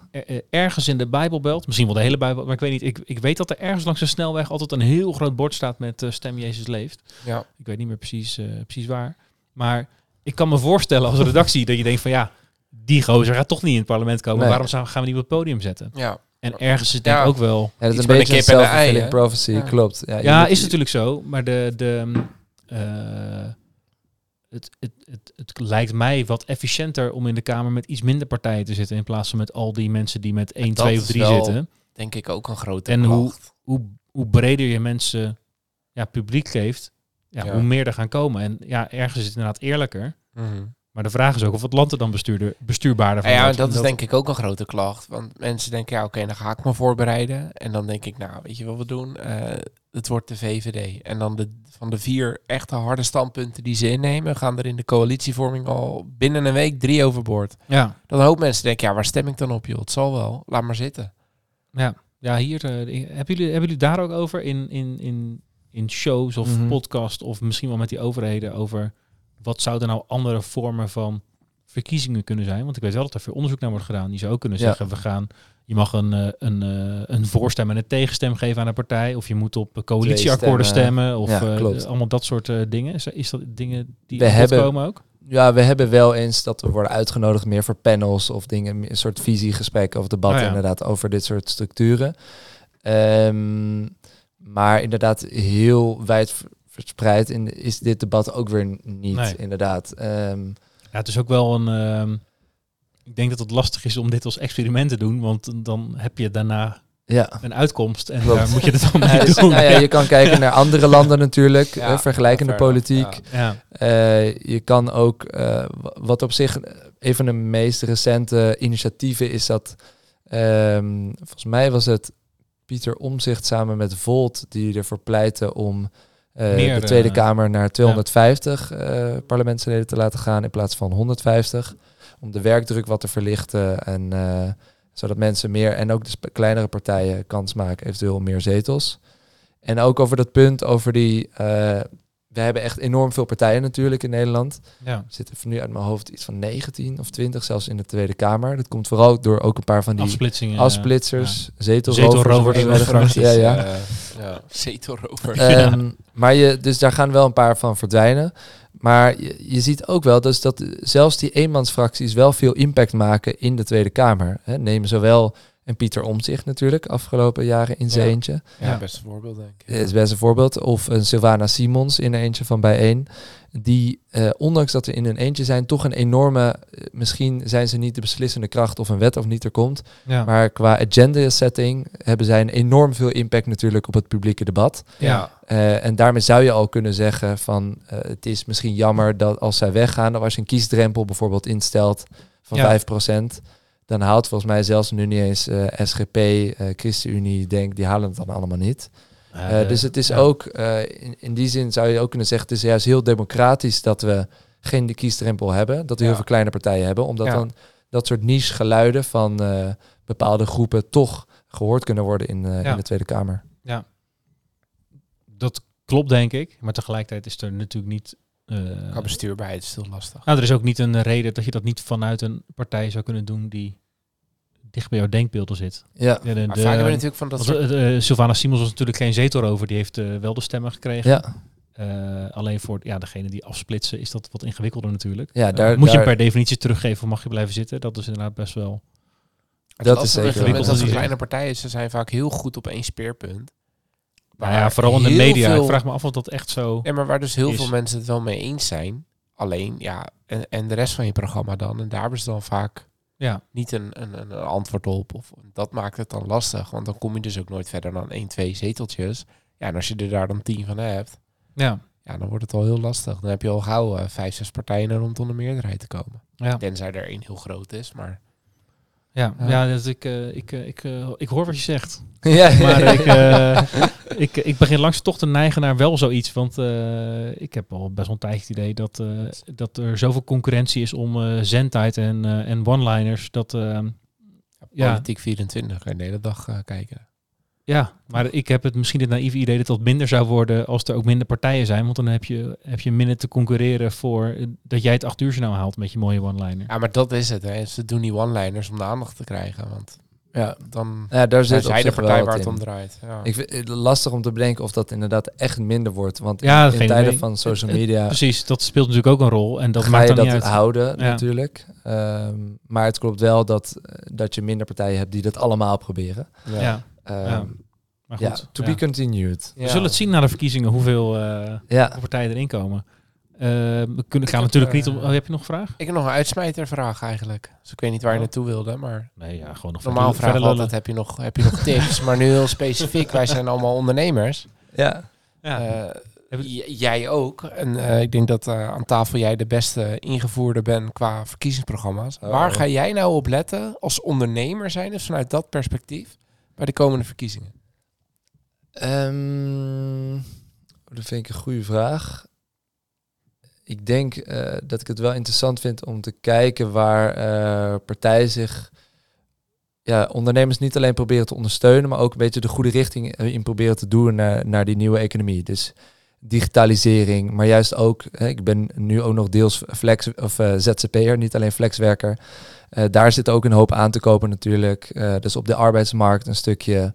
ergens in de Bijbelbelt, misschien wel de hele Bijbel, maar ik weet niet. Ik, ik weet dat er ergens langs de snelweg altijd een heel groot bord staat met Stem Jezus leeft. Ja. Ik weet niet meer precies, precies waar. Maar ik kan me voorstellen als redactie dat je denkt van ja, die gozer gaat toch niet in het parlement komen. Nee. Waarom gaan we die op het podium zetten? Ja. En ergens is het denk ik ook wel... Ja, dat is een beetje een self-fulfilling prophecy, klopt. Ja, ja is natuurlijk zo. Maar de... de het, het, het, het lijkt mij wat efficiënter om in de Kamer met iets minder partijen te zitten in plaats van met al die mensen die met 1, 2 of 3 zitten. Denk ik ook een grote En hoe, hoe, hoe breder je mensen ja, publiek geeft, ja, hoe meer er gaan komen. En ja, ergens is het inderdaad eerlijker. Mhm. Maar de vraag is ook of het land er dan bestuurder, bestuurbaarder van Ja, wordt. dat is En denk ik ook een grote klacht. Want mensen denken, ja oké, dan ga ik me voorbereiden. En dan denk ik, nou, weet je wat we doen? Eh, het wordt de VVD. En dan de, van de vier echte harde standpunten die ze innemen, gaan er in de coalitievorming al binnen een week drie overboord. Ja, Dan een hoop mensen denken, ja, waar stem ik dan op joh? Het zal wel, laat maar zitten. ja. ja hier, eh, hebben, jullie, hebben jullie daar ook over in, in, in, in shows of Mhm. podcast of misschien wel met die overheden over wat zouden nou andere vormen van verkiezingen kunnen zijn? Want ik weet wel dat er veel onderzoek naar wordt gedaan. Die zou ook kunnen Ja. zeggen, we gaan, je mag een, eh, een, eh, een voorstem en een tegenstem geven aan een partij. Of je moet op coalitieakkoorden stemmen. Of Ja, eh, allemaal dat soort dingen. Is, is dat dingen die We hebben- komen ook? Ja, we hebben wel eens dat we worden uitgenodigd meer voor panels of dingen, een soort visiegesprekken of debatten ja. inderdaad over dit soort structuren. Ehm, maar inderdaad heel wijd verspreid in, is dit debat ook weer niet, Nee. inderdaad. Ehm, Ja, het is ook wel een. ehm, ik denk dat het lastig is om dit als experiment te doen, want dan heb je daarna ja. een uitkomst en Klopt. daar moet je het dan mee dus, doen. nou ja, je kan kijken naar andere landen natuurlijk, Ja, hè, vergelijkende politiek. Eh, je kan ook, eh, wa- wat op zich een van de meest recente initiatieven is dat, ehm, volgens mij was het Pieter Omzicht samen met Volt die ervoor pleiten om eh, Meer, de Tweede eh, Kamer naar 250 eh, parlementsleden te laten gaan in plaats van 150. Om de werkdruk wat te verlichten en eh, zodat mensen meer en ook de kleinere partijen kans maken, eventueel meer zetels. En ook over dat punt over die. eh, we hebben echt enorm veel partijen natuurlijk in Nederland. ja. Er zitten nu uit mijn hoofd iets van 19 of 20 zelfs in de Tweede Kamer. Dat komt vooral door ook een paar van die afsplitsingen. afsplitsers, zetelrovers, Zetelrovers, Ja, ja. ja. Zetelrovers. Ehm, maar je, dus daar gaan wel een paar van verdwijnen. Maar je, je ziet ook wel dus dat zelfs die eenmansfracties wel veel impact maken in de Tweede Kamer. Hè, neem zowel en Pieter Omtzigt natuurlijk, afgelopen jaren in zijn Ja. eentje. ja, Ja. beste voorbeeld denk ik. Is best een voorbeeld. Of een Sylvana Simons in een eentje van bijeen. Die, eh, ondanks dat ze in een eentje zijn, toch een enorme... eh, misschien zijn ze niet de beslissende kracht of een wet of niet er komt. Ja. Maar qua agenda setting hebben zij een enorm veel impact natuurlijk op het publieke debat. Ja. Eh, en daarmee zou je al kunnen zeggen van... het is misschien jammer dat als zij weggaan... of als je een kiesdrempel bijvoorbeeld instelt van Ja. 5%... dan haalt volgens mij zelfs nu niet eens eh, SGP, eh, ChristenUnie, denk die halen het dan allemaal niet. Ja, Eh, dus het is ja. ook, in, in die zin zou je ook kunnen zeggen, het is juist heel democratisch dat we geen de kiesdrempel hebben, dat we Ja. heel veel kleine partijen hebben, omdat Ja. dan dat soort niche geluiden van bepaalde groepen toch gehoord kunnen worden in, Ja. in de Tweede Kamer. Dat klopt, denk ik. Maar tegelijkertijd is er natuurlijk niet. Eh, Qua bestuurbaarheid is het heel lastig. nou, er is ook niet een reden dat je dat niet vanuit een partij zou kunnen doen die dicht bij jouw denkbeelden zit. Ja, Ja, de, Maar de- vaak hebben we natuurlijk van dat soort... eh, eh, Sylvana Simons was natuurlijk geen zetelrover. Die heeft eh, wel de stemmen gekregen. ja, Eh, alleen voor ja, degene die afsplitsen is dat wat ingewikkelder natuurlijk. ja daar, moet je daar- hem per definitie teruggeven of mag je blijven zitten? Dat is inderdaad best wel... Dat lastige is zeker met- wel. Met dat Ingewikkeld. kleine partijen, ze zijn vaak heel goed op één speerpunt. Nou ja, vooral in de media. veel- Ik vraag me af of dat echt zo... Ja, maar waar dus heel is. veel mensen het wel mee eens zijn. Alleen, ja, en, en de rest van je programma dan. En daar hebben ze dan vaak Ja, niet een, een, een antwoord op. Of dat maakt het dan lastig. Want dan kom je dus ook nooit verder dan 1, 2 zeteltjes. Ja, en als je er daar dan 10 van hebt, ja, ja, dan wordt het al heel lastig. Dan heb je al gauw eh, vijf, zes partijen er rondom de meerderheid te komen. ja. Tenzij er één heel groot is, maar... Ja, Ja. ja. dus ik, eh, ik, eh, ik, eh, ik hoor wat je zegt. ja, Maar ik, eh, ik, ik begin langs toch te neigen naar wel zoiets. Want eh, ik heb al best wel een tijdje het idee dat, eh, dat er zoveel concurrentie is om eh zendtijd en, eh, en one-liners. Dat, Ja. Politiek 24 kan je de hele dag kijken. Ja, maar ik heb het misschien het naïeve idee dat het minder zou worden als er ook minder partijen zijn. Want dan heb je, heb je minder te concurreren voor eh, dat jij het acht uur journaal haalt met je mooie one-liner. Ja, maar dat is het. Hè. Ze doen die one-liners om de aandacht te krijgen. Want ja. dan ja, daar zit op zij de partij waar het in. om draait. Ja. Ik vind het lastig om te bedenken of dat inderdaad echt minder wordt. Want Ja, in, tijden idee. van social Het- het- media Precies, dat speelt natuurlijk ook een rol. En dat ga maakt je dan dat niet uit. houden Ja. natuurlijk. Ehm, maar het klopt wel dat, eh, dat je minder partijen hebt die dat allemaal proberen. Ja. Ja, Ehm, Ja, maar ja, goed. to ja. be continued. We zullen het zien na de verkiezingen hoeveel eh, Ja, partijen erin komen. Eh, we kunnen, gaan heb, natuurlijk niet eh, om... Oh, heb je nog een vraag? Ik heb nog een uitsmijtervraag eigenlijk. Dus ik weet niet waar je Oh. naartoe wilde, maar Nee, ja, gewoon nog normaal verder altijd, heb je nog, heb je nog tips? Maar nu heel specifiek, wij zijn allemaal ondernemers. ja. Ja. Eh, jij ook. En uh, ik denk dat uh, aan tafel jij de beste ingevoerde bent qua verkiezingsprogramma's. Oh. Waar ga jij nou op letten als ondernemer zijn, dus vanuit dat perspectief, bij de komende verkiezingen? Um, dat vind ik een goede vraag. Ik denk uh, dat ik het wel interessant vind om te kijken waar partijen zich ja, ondernemers niet alleen proberen te ondersteunen, maar ook een beetje de goede richting in proberen te doen naar, naar die nieuwe economie. Dus digitalisering, maar juist ook, hè, ik ben nu ook nog deels flex of uh, ZZP'er, niet alleen flexwerker. Uh, daar zit ook een hoop aan te kopen natuurlijk. Uh, dus op de arbeidsmarkt een stukje.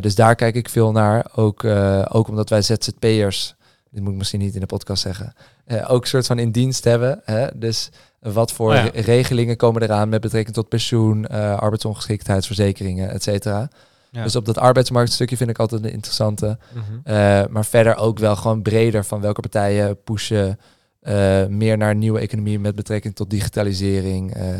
dus daar kijk ik veel naar. Ook, ook omdat wij ZZP'ers, dit moet ik misschien niet in de podcast zeggen, ook een soort van in dienst hebben. Hè? Dus wat voor oh regelingen komen eraan met betrekking tot pensioen, arbeidsongeschiktheidsverzekeringen, et cetera. Dus op dat arbeidsmarktstukje vind ik altijd een interessante. Mhm. Eh, maar verder ook wel gewoon breder van welke partijen pushen uh, meer naar een nieuwe economie met betrekking tot digitalisering, eh,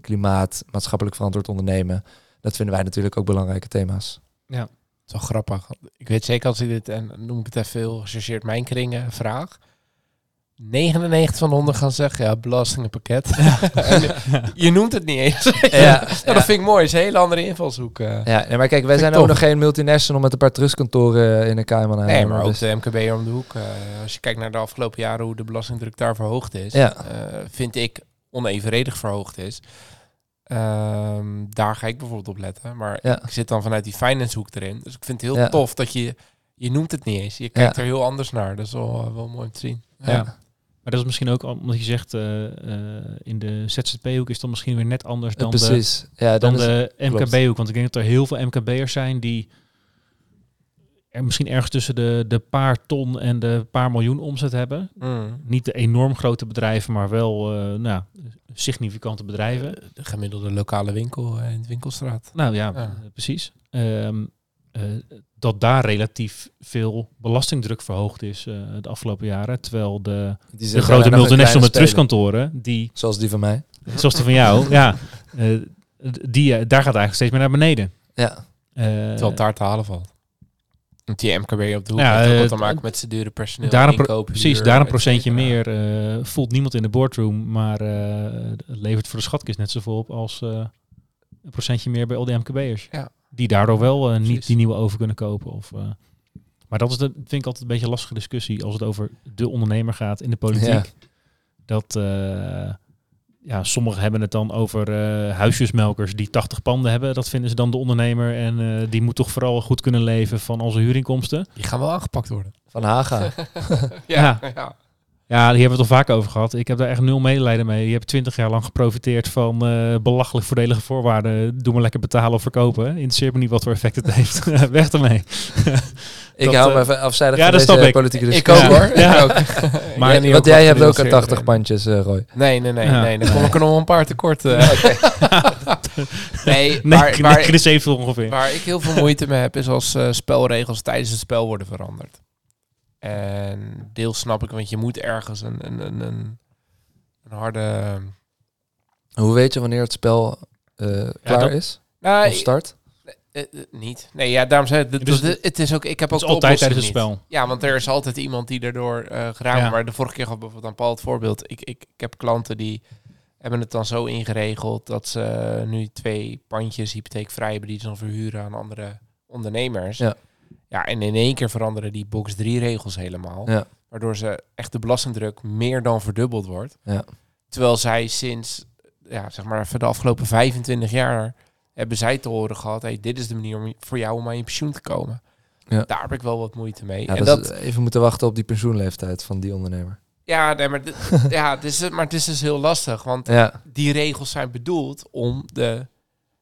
klimaat, maatschappelijk verantwoord ondernemen. Dat vinden wij natuurlijk ook belangrijke thema's. Ja, zo grappig. Ik weet zeker als ik dit, en noem ik het even veel gechargeerd mijn kringen, vraag 99 van de 100 gaan zeggen, ja, belastingenpakket. je noemt het niet eens. ja, dat vind ik mooi. is een hele andere invalshoek. Uh. Ja, nee, maar kijk, wij zijn ook nog geen multinational met een paar trustkantoren in de Cayman Nee, maar ook dus- de MKB om de hoek. Uh, als je kijkt naar de afgelopen jaren hoe de belastingdruk daar verhoogd is, ja. uh, vind ik onevenredig verhoogd is. Ehm, daar ga ik bijvoorbeeld op letten. Maar ja. ik zit dan vanuit die finance hoek erin. Dus ik vind het heel tof dat je, je noemt het niet eens. Je kijkt er heel anders naar. Dat is wel, wel mooi om te zien. ja. Maar dat is misschien ook omdat je zegt uh, in de ZZP-hoek is dan misschien weer net anders dan, Precies. de, ja, dan, de MKB-hoek. Want ik denk dat er heel veel MKB'ers zijn die er misschien ergens tussen de, de paar ton en de paar miljoen omzet hebben. Mm. Niet de enorm grote bedrijven, maar wel uh, nou, significante bedrijven. De gemiddelde lokale winkel in de winkelstraat. Nou ja, precies. Um, uh, dat daar relatief veel belastingdruk verhoogd is uh, de afgelopen jaren. Terwijl de, de grote multinational met trustkantoren, die... Zoals die van mij. Zoals die van jou, ja. Uh, die, daar gaat eigenlijk steeds meer naar beneden. Ja. Terwijl het daar te halen valt. Want die MKB op de hoek ja, heeft wat te maken met zijn dure personeel. Daar een precies, daar een procentje meer voelt niemand in de boardroom, maar het levert voor de schatkist net zoveel op als een procentje meer bij al die MKB'ers. Ja die daardoor wel uh, niet die nieuwe over kunnen kopen. Of, uh, maar dat is de, vind ik altijd een beetje een lastige discussie als het over de ondernemer gaat in de politiek. Ja. Dat uh, ja, sommigen hebben het dan over huisjesmelkers die 80 panden hebben. Dat vinden ze dan de ondernemer. En die moet toch vooral goed kunnen leven van onze huurinkomsten. Die gaan wel aangepakt worden. Van Haga. ja. ja. Ja, die hebben we het al vaak over gehad. Ik heb daar echt nul medelijden mee. Je hebt twintig jaar lang geprofiteerd van uh, belachelijk voordelige voorwaarden. Doe maar lekker betalen of verkopen. Interesseert me niet wat voor effect het heeft. Weg ermee. ik hou me even afzijdig ja, van deze ik. politieke discussie. Ik ook hoor. Ja. ook. maar ja, want jij hebt ook een 80 pandjes, uh, Roy. Nee, nee, nee. nee. Dan kom ik er nog een paar tekort. Uh. nee, maar, waar, nee, ongeveer. Waar ik heel veel moeite mee heb, is als uh, spelregels tijdens het spel worden veranderd. En deels snap ik, want je moet ergens een, een, een, een, een harde... Hoe weet je wanneer het spel uh, klaar is? Nou, of start? Uh, uh, niet. Nee, ja, daarom zei het, dus, het is ook. Ik heb ook altijd tijdens het spel. Ja, want er is altijd iemand die erdoor uh, geraakt. Ja. Maar de vorige keer gaf bijvoorbeeld aan Paul het voorbeeld. Ik, ik, ik heb klanten die hebben het dan zo ingeregeld dat ze nu twee pandjes hypotheekvrij hebben die ze dan verhuren aan andere ondernemers. Ja. Ja, en in één keer veranderen die box 3 regels helemaal. Ja. Waardoor ze echt de belastingdruk meer dan verdubbeld wordt. Ja. Terwijl zij sinds, ja, zeg maar, voor de afgelopen 25 jaar hebben zij te horen gehad, hey, dit is de manier om, voor jou om aan je pensioen te komen. Ja. Daar heb ik wel wat moeite mee. Ja, en dat, even moeten wachten op die pensioenleeftijd van die ondernemer. Ja, nee, maar, ja, het is, maar het is dus heel lastig. Want die regels zijn bedoeld om de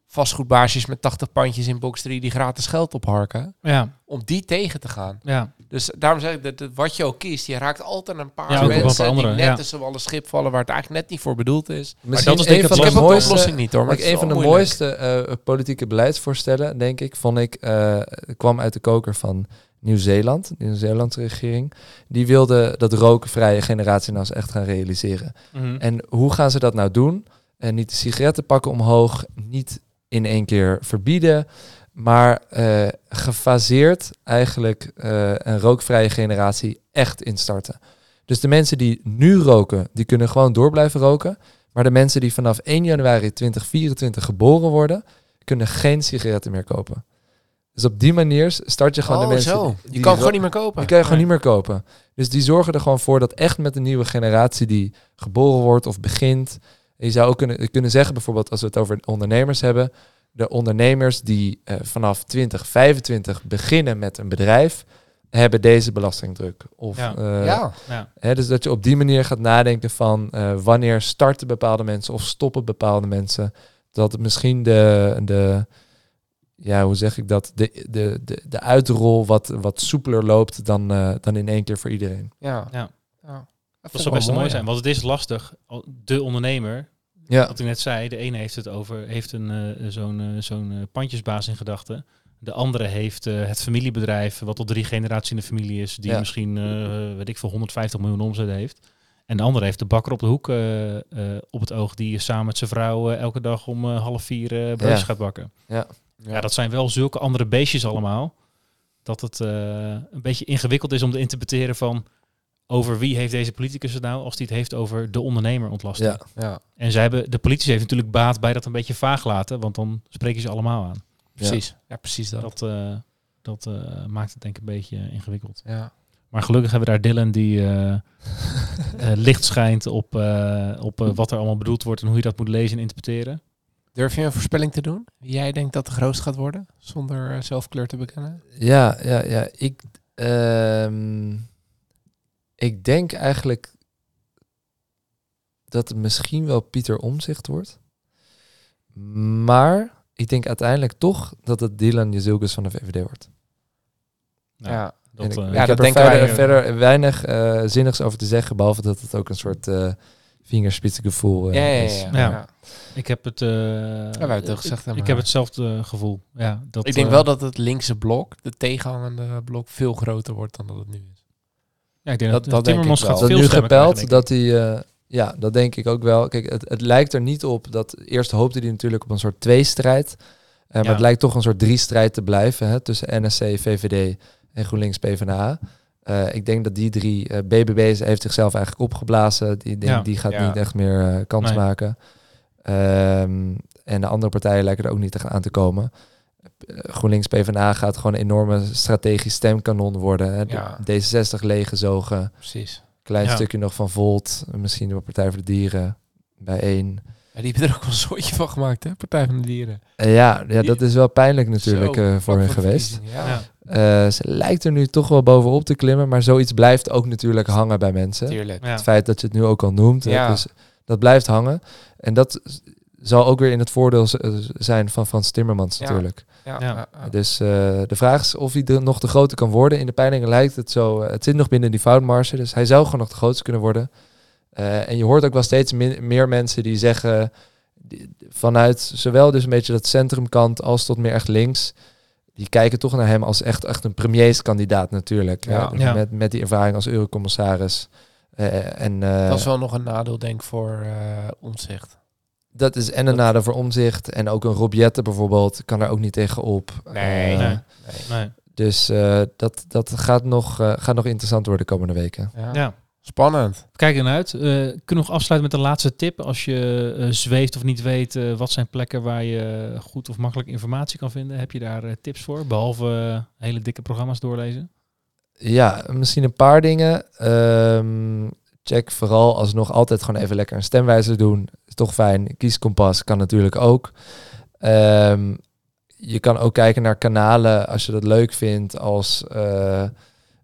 vastgoedbaasjes met 80 pandjes in box 3 die gratis geld opharken. Ja. Om die tegen te gaan. Ja. Dus daarom zeg ik dat, dat wat je ook kiest, je raakt altijd een paar ja, mensen andere, die net ja. tussen alle schip vallen waar het eigenlijk net niet voor bedoeld is. Misschien dat is een van de mooiste, oplossing niet hoor. Maar een van de mooiste uh, politieke beleidsvoorstellen, denk ik, vond ik, uh, kwam uit de koker van Nieuw-Zeeland, de Nieuw-Zeelandse regering. Die wilde dat rokenvrije generatie nou eens echt gaan realiseren. Mm -hmm. En hoe gaan ze dat nou doen? En niet de sigaretten pakken omhoog, niet in één keer verbieden. maar eh, gefaseerd eigenlijk eh, een rookvrije generatie echt instarten. Dus de mensen die nu roken, die kunnen gewoon door blijven roken. Maar de mensen die vanaf 1 januari 2024 geboren worden, kunnen geen sigaretten meer kopen. Dus op die manier start je gewoon oh, de mensen. zo. die- die kan gewoon niet meer kopen. die kan je gewoon Nee. niet meer kopen. Dus die zorgen er gewoon voor dat echt met de nieuwe generatie die geboren wordt of begint. Je zou ook kunnen, kunnen zeggen, bijvoorbeeld als we het over ondernemers hebben. De ondernemers die eh, vanaf 2025 beginnen met een bedrijf, hebben deze belastingdruk. Of, Ja. eh, ja. Ja. hè, dus dat je op die manier gaat nadenken van eh, wanneer starten bepaalde mensen of stoppen bepaalde mensen. Dat het misschien de, de ja, hoe zeg ik dat, de, de, de, de uitrol wat, wat soepeler loopt dan, eh, dan in één keer voor iedereen. Ja. Ja. Ja. Dat zou best mooi zijn, want het is lastig. De ondernemer, Ja, wat ik net zei, de ene heeft het over, heeft een eh, zo'n eh, zo'n eh, pandjesbaas in gedachten. De andere heeft het familiebedrijf, wat al drie generaties in de familie is, die Ja. misschien, eh, weet ik veel, 150 miljoen omzet heeft. En de andere heeft de bakker op de hoek op het oog, die samen met zijn vrouw elke dag om half vier broodjes Ja. gaat bakken. ja. Ja. dat zijn wel zulke andere beestjes allemaal. Dat het een beetje ingewikkeld is om te interpreteren van over wie heeft deze politicus het nou, als die het heeft over de ondernemer ontlasten. ja. ja. En zij hebben, de politie heeft natuurlijk baat bij dat een beetje vaag laten, want dan spreken ze allemaal aan. Precies. Ja, precies dat. Dat, eh, dat eh, maakt het denk ik een beetje ingewikkeld. Ja. Maar gelukkig hebben we daar Dylan die eh, eh, licht schijnt op, eh, op wat er allemaal bedoeld wordt en hoe je dat moet lezen en interpreteren. Durf je een voorspelling te doen? Wie jij denkt dat de grootste gaat worden? Zonder zelf kleur te bekennen? Ja, ja, ja. Ik, ehm, ik denk eigenlijk dat het misschien wel Pieter Omzicht wordt. Maar ik denk uiteindelijk toch dat het Dylan Jezilgus van de VVD wordt. Nou, En Dat, ik, eh, ik Ja, heb dat er denken verder, wij, verder weinig eh, zinnigs over te zeggen, behalve dat het ook een soort eh vingerspitsengevoel ja, ja, is. ja. Ja. ja. Ik heb het, eh, gezegd, ik, ik heb hetzelfde gevoel. Ja, dat, Ik denk wel dat het linkse blok, de tegenhangende blok, veel groter wordt dan dat het nu is. Ja, ik denk dat- dat, dat denk Timmermans ik gaat wel. dat veel nu stemmen gepeld, dat hij... eh, ja, dat denk ik ook wel. Kijk, het, het lijkt er niet op dat... Eerst hoopte hij natuurlijk op een soort tweestrijd. Eh maar Ja. het lijkt toch een soort drie-strijd te blijven... Hè, tussen NSC, VVD en GroenLinks PvdA. Eh ik denk dat die drie... eh, BBB is- heeft zichzelf eigenlijk opgeblazen. Die, denk, Ja. die gaat Ja. niet echt meer kans Nee. maken. Ehm, en de andere partijen lijken er ook niet echt aan te komen. Eh, GroenLinks PvdA gaat gewoon een enorme strategisch stemkanon worden. Hè. Ja. D66 leeggezogen. Precies. Klein Ja. stukje nog van Volt, misschien de Partij voor de Dieren bij één. Ja, die hebben er ook wel een soortje van gemaakt, hè? Partij van de Dieren. En ja, ja, dat is wel pijnlijk natuurlijk Zo, eh, voor hen geweest. Ja, Ja, Eh, ze lijkt er nu toch wel bovenop te klimmen, maar zoiets blijft ook natuurlijk hangen bij mensen. tuurlijk. ja. Het feit dat je het nu ook al noemt, hè, dus dat blijft hangen. En dat zal ook weer in het voordeel eh, zijn van Frans Timmermans Ja. natuurlijk. Ja. Dus eh, de vraag is of hij de, nog de grote kan worden. In de peilingen lijkt het zo. eh, het zit nog binnen die foutmarge. Dus hij zou gewoon nog de grootste kunnen worden. Eh, en je hoort ook wel steeds min- meer mensen die zeggen... die- vanuit zowel dus een beetje dat centrumkant als tot meer echt links... die kijken toch naar hem als echt, echt een premierskandidaat natuurlijk. Ja. hè. Ja. Met, met die ervaring als eurocommissaris. Eh, en, eh, dat is wel nog een nadeel, denk ik, voor eh omzicht. Dat is en een nadeel voor omzicht. En ook een Rob Jetten bijvoorbeeld kan er ook niet tegen op. Nee. Eh, Nee. Nee. Nee. Dus eh, dat, dat gaat, nog, eh, gaat nog interessant worden de komende weken. Ja. Ja. Spannend. Kijk ernaar uit. Eh, kunnen we nog afsluiten met de laatste tip? Als je zweeft of niet weet, wat zijn plekken waar je goed of makkelijk informatie kan vinden? Heb je daar tips voor? Behalve eh, hele dikke programma's doorlezen? Ja, misschien een paar dingen. Ehm, check vooral alsnog altijd gewoon even lekker een stemwijzer doen. Is toch fijn. Kieskompas kan natuurlijk ook. Ehm, je kan ook kijken naar kanalen als je dat leuk vindt als eh,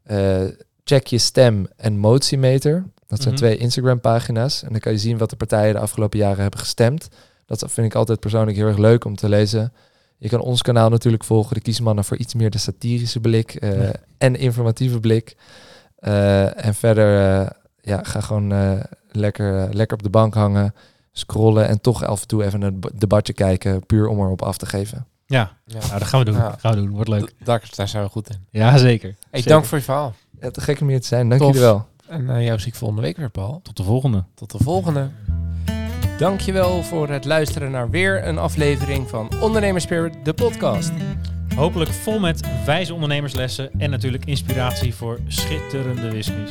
eh, check je stem en motiemeter. Dat zijn Mhm. twee Instagram pagina's. En dan kan je zien wat de partijen de afgelopen jaren hebben gestemd. Dat vind ik altijd persoonlijk heel erg leuk om te lezen. Je kan ons kanaal natuurlijk volgen, de Kiesmannen, voor iets meer de satirische blik eh, Ja. en informatieve blik. En verder, ja, ga gewoon eh, lekker, lekker op de bank hangen, scrollen en toch af en toe even een debatje kijken, puur om erop af te geven. Ja, Ja. nou, dat gaan we doen. Ja. Gaan we doen. Wordt leuk. D- Daar, daar zijn we goed in. Ja, zeker. Hey, Zeker. dank voor je verhaal. Ja, te gek om hier te zijn. Dank Tof. jullie wel. En eh, jou zie ik volgende week weer, Paul. Tot de volgende. Tot de volgende. Dankjewel voor het luisteren naar weer een aflevering van Ondernemerspirit, de podcast. Hopelijk vol met wijze ondernemerslessen en natuurlijk inspiratie voor schitterende whiskies.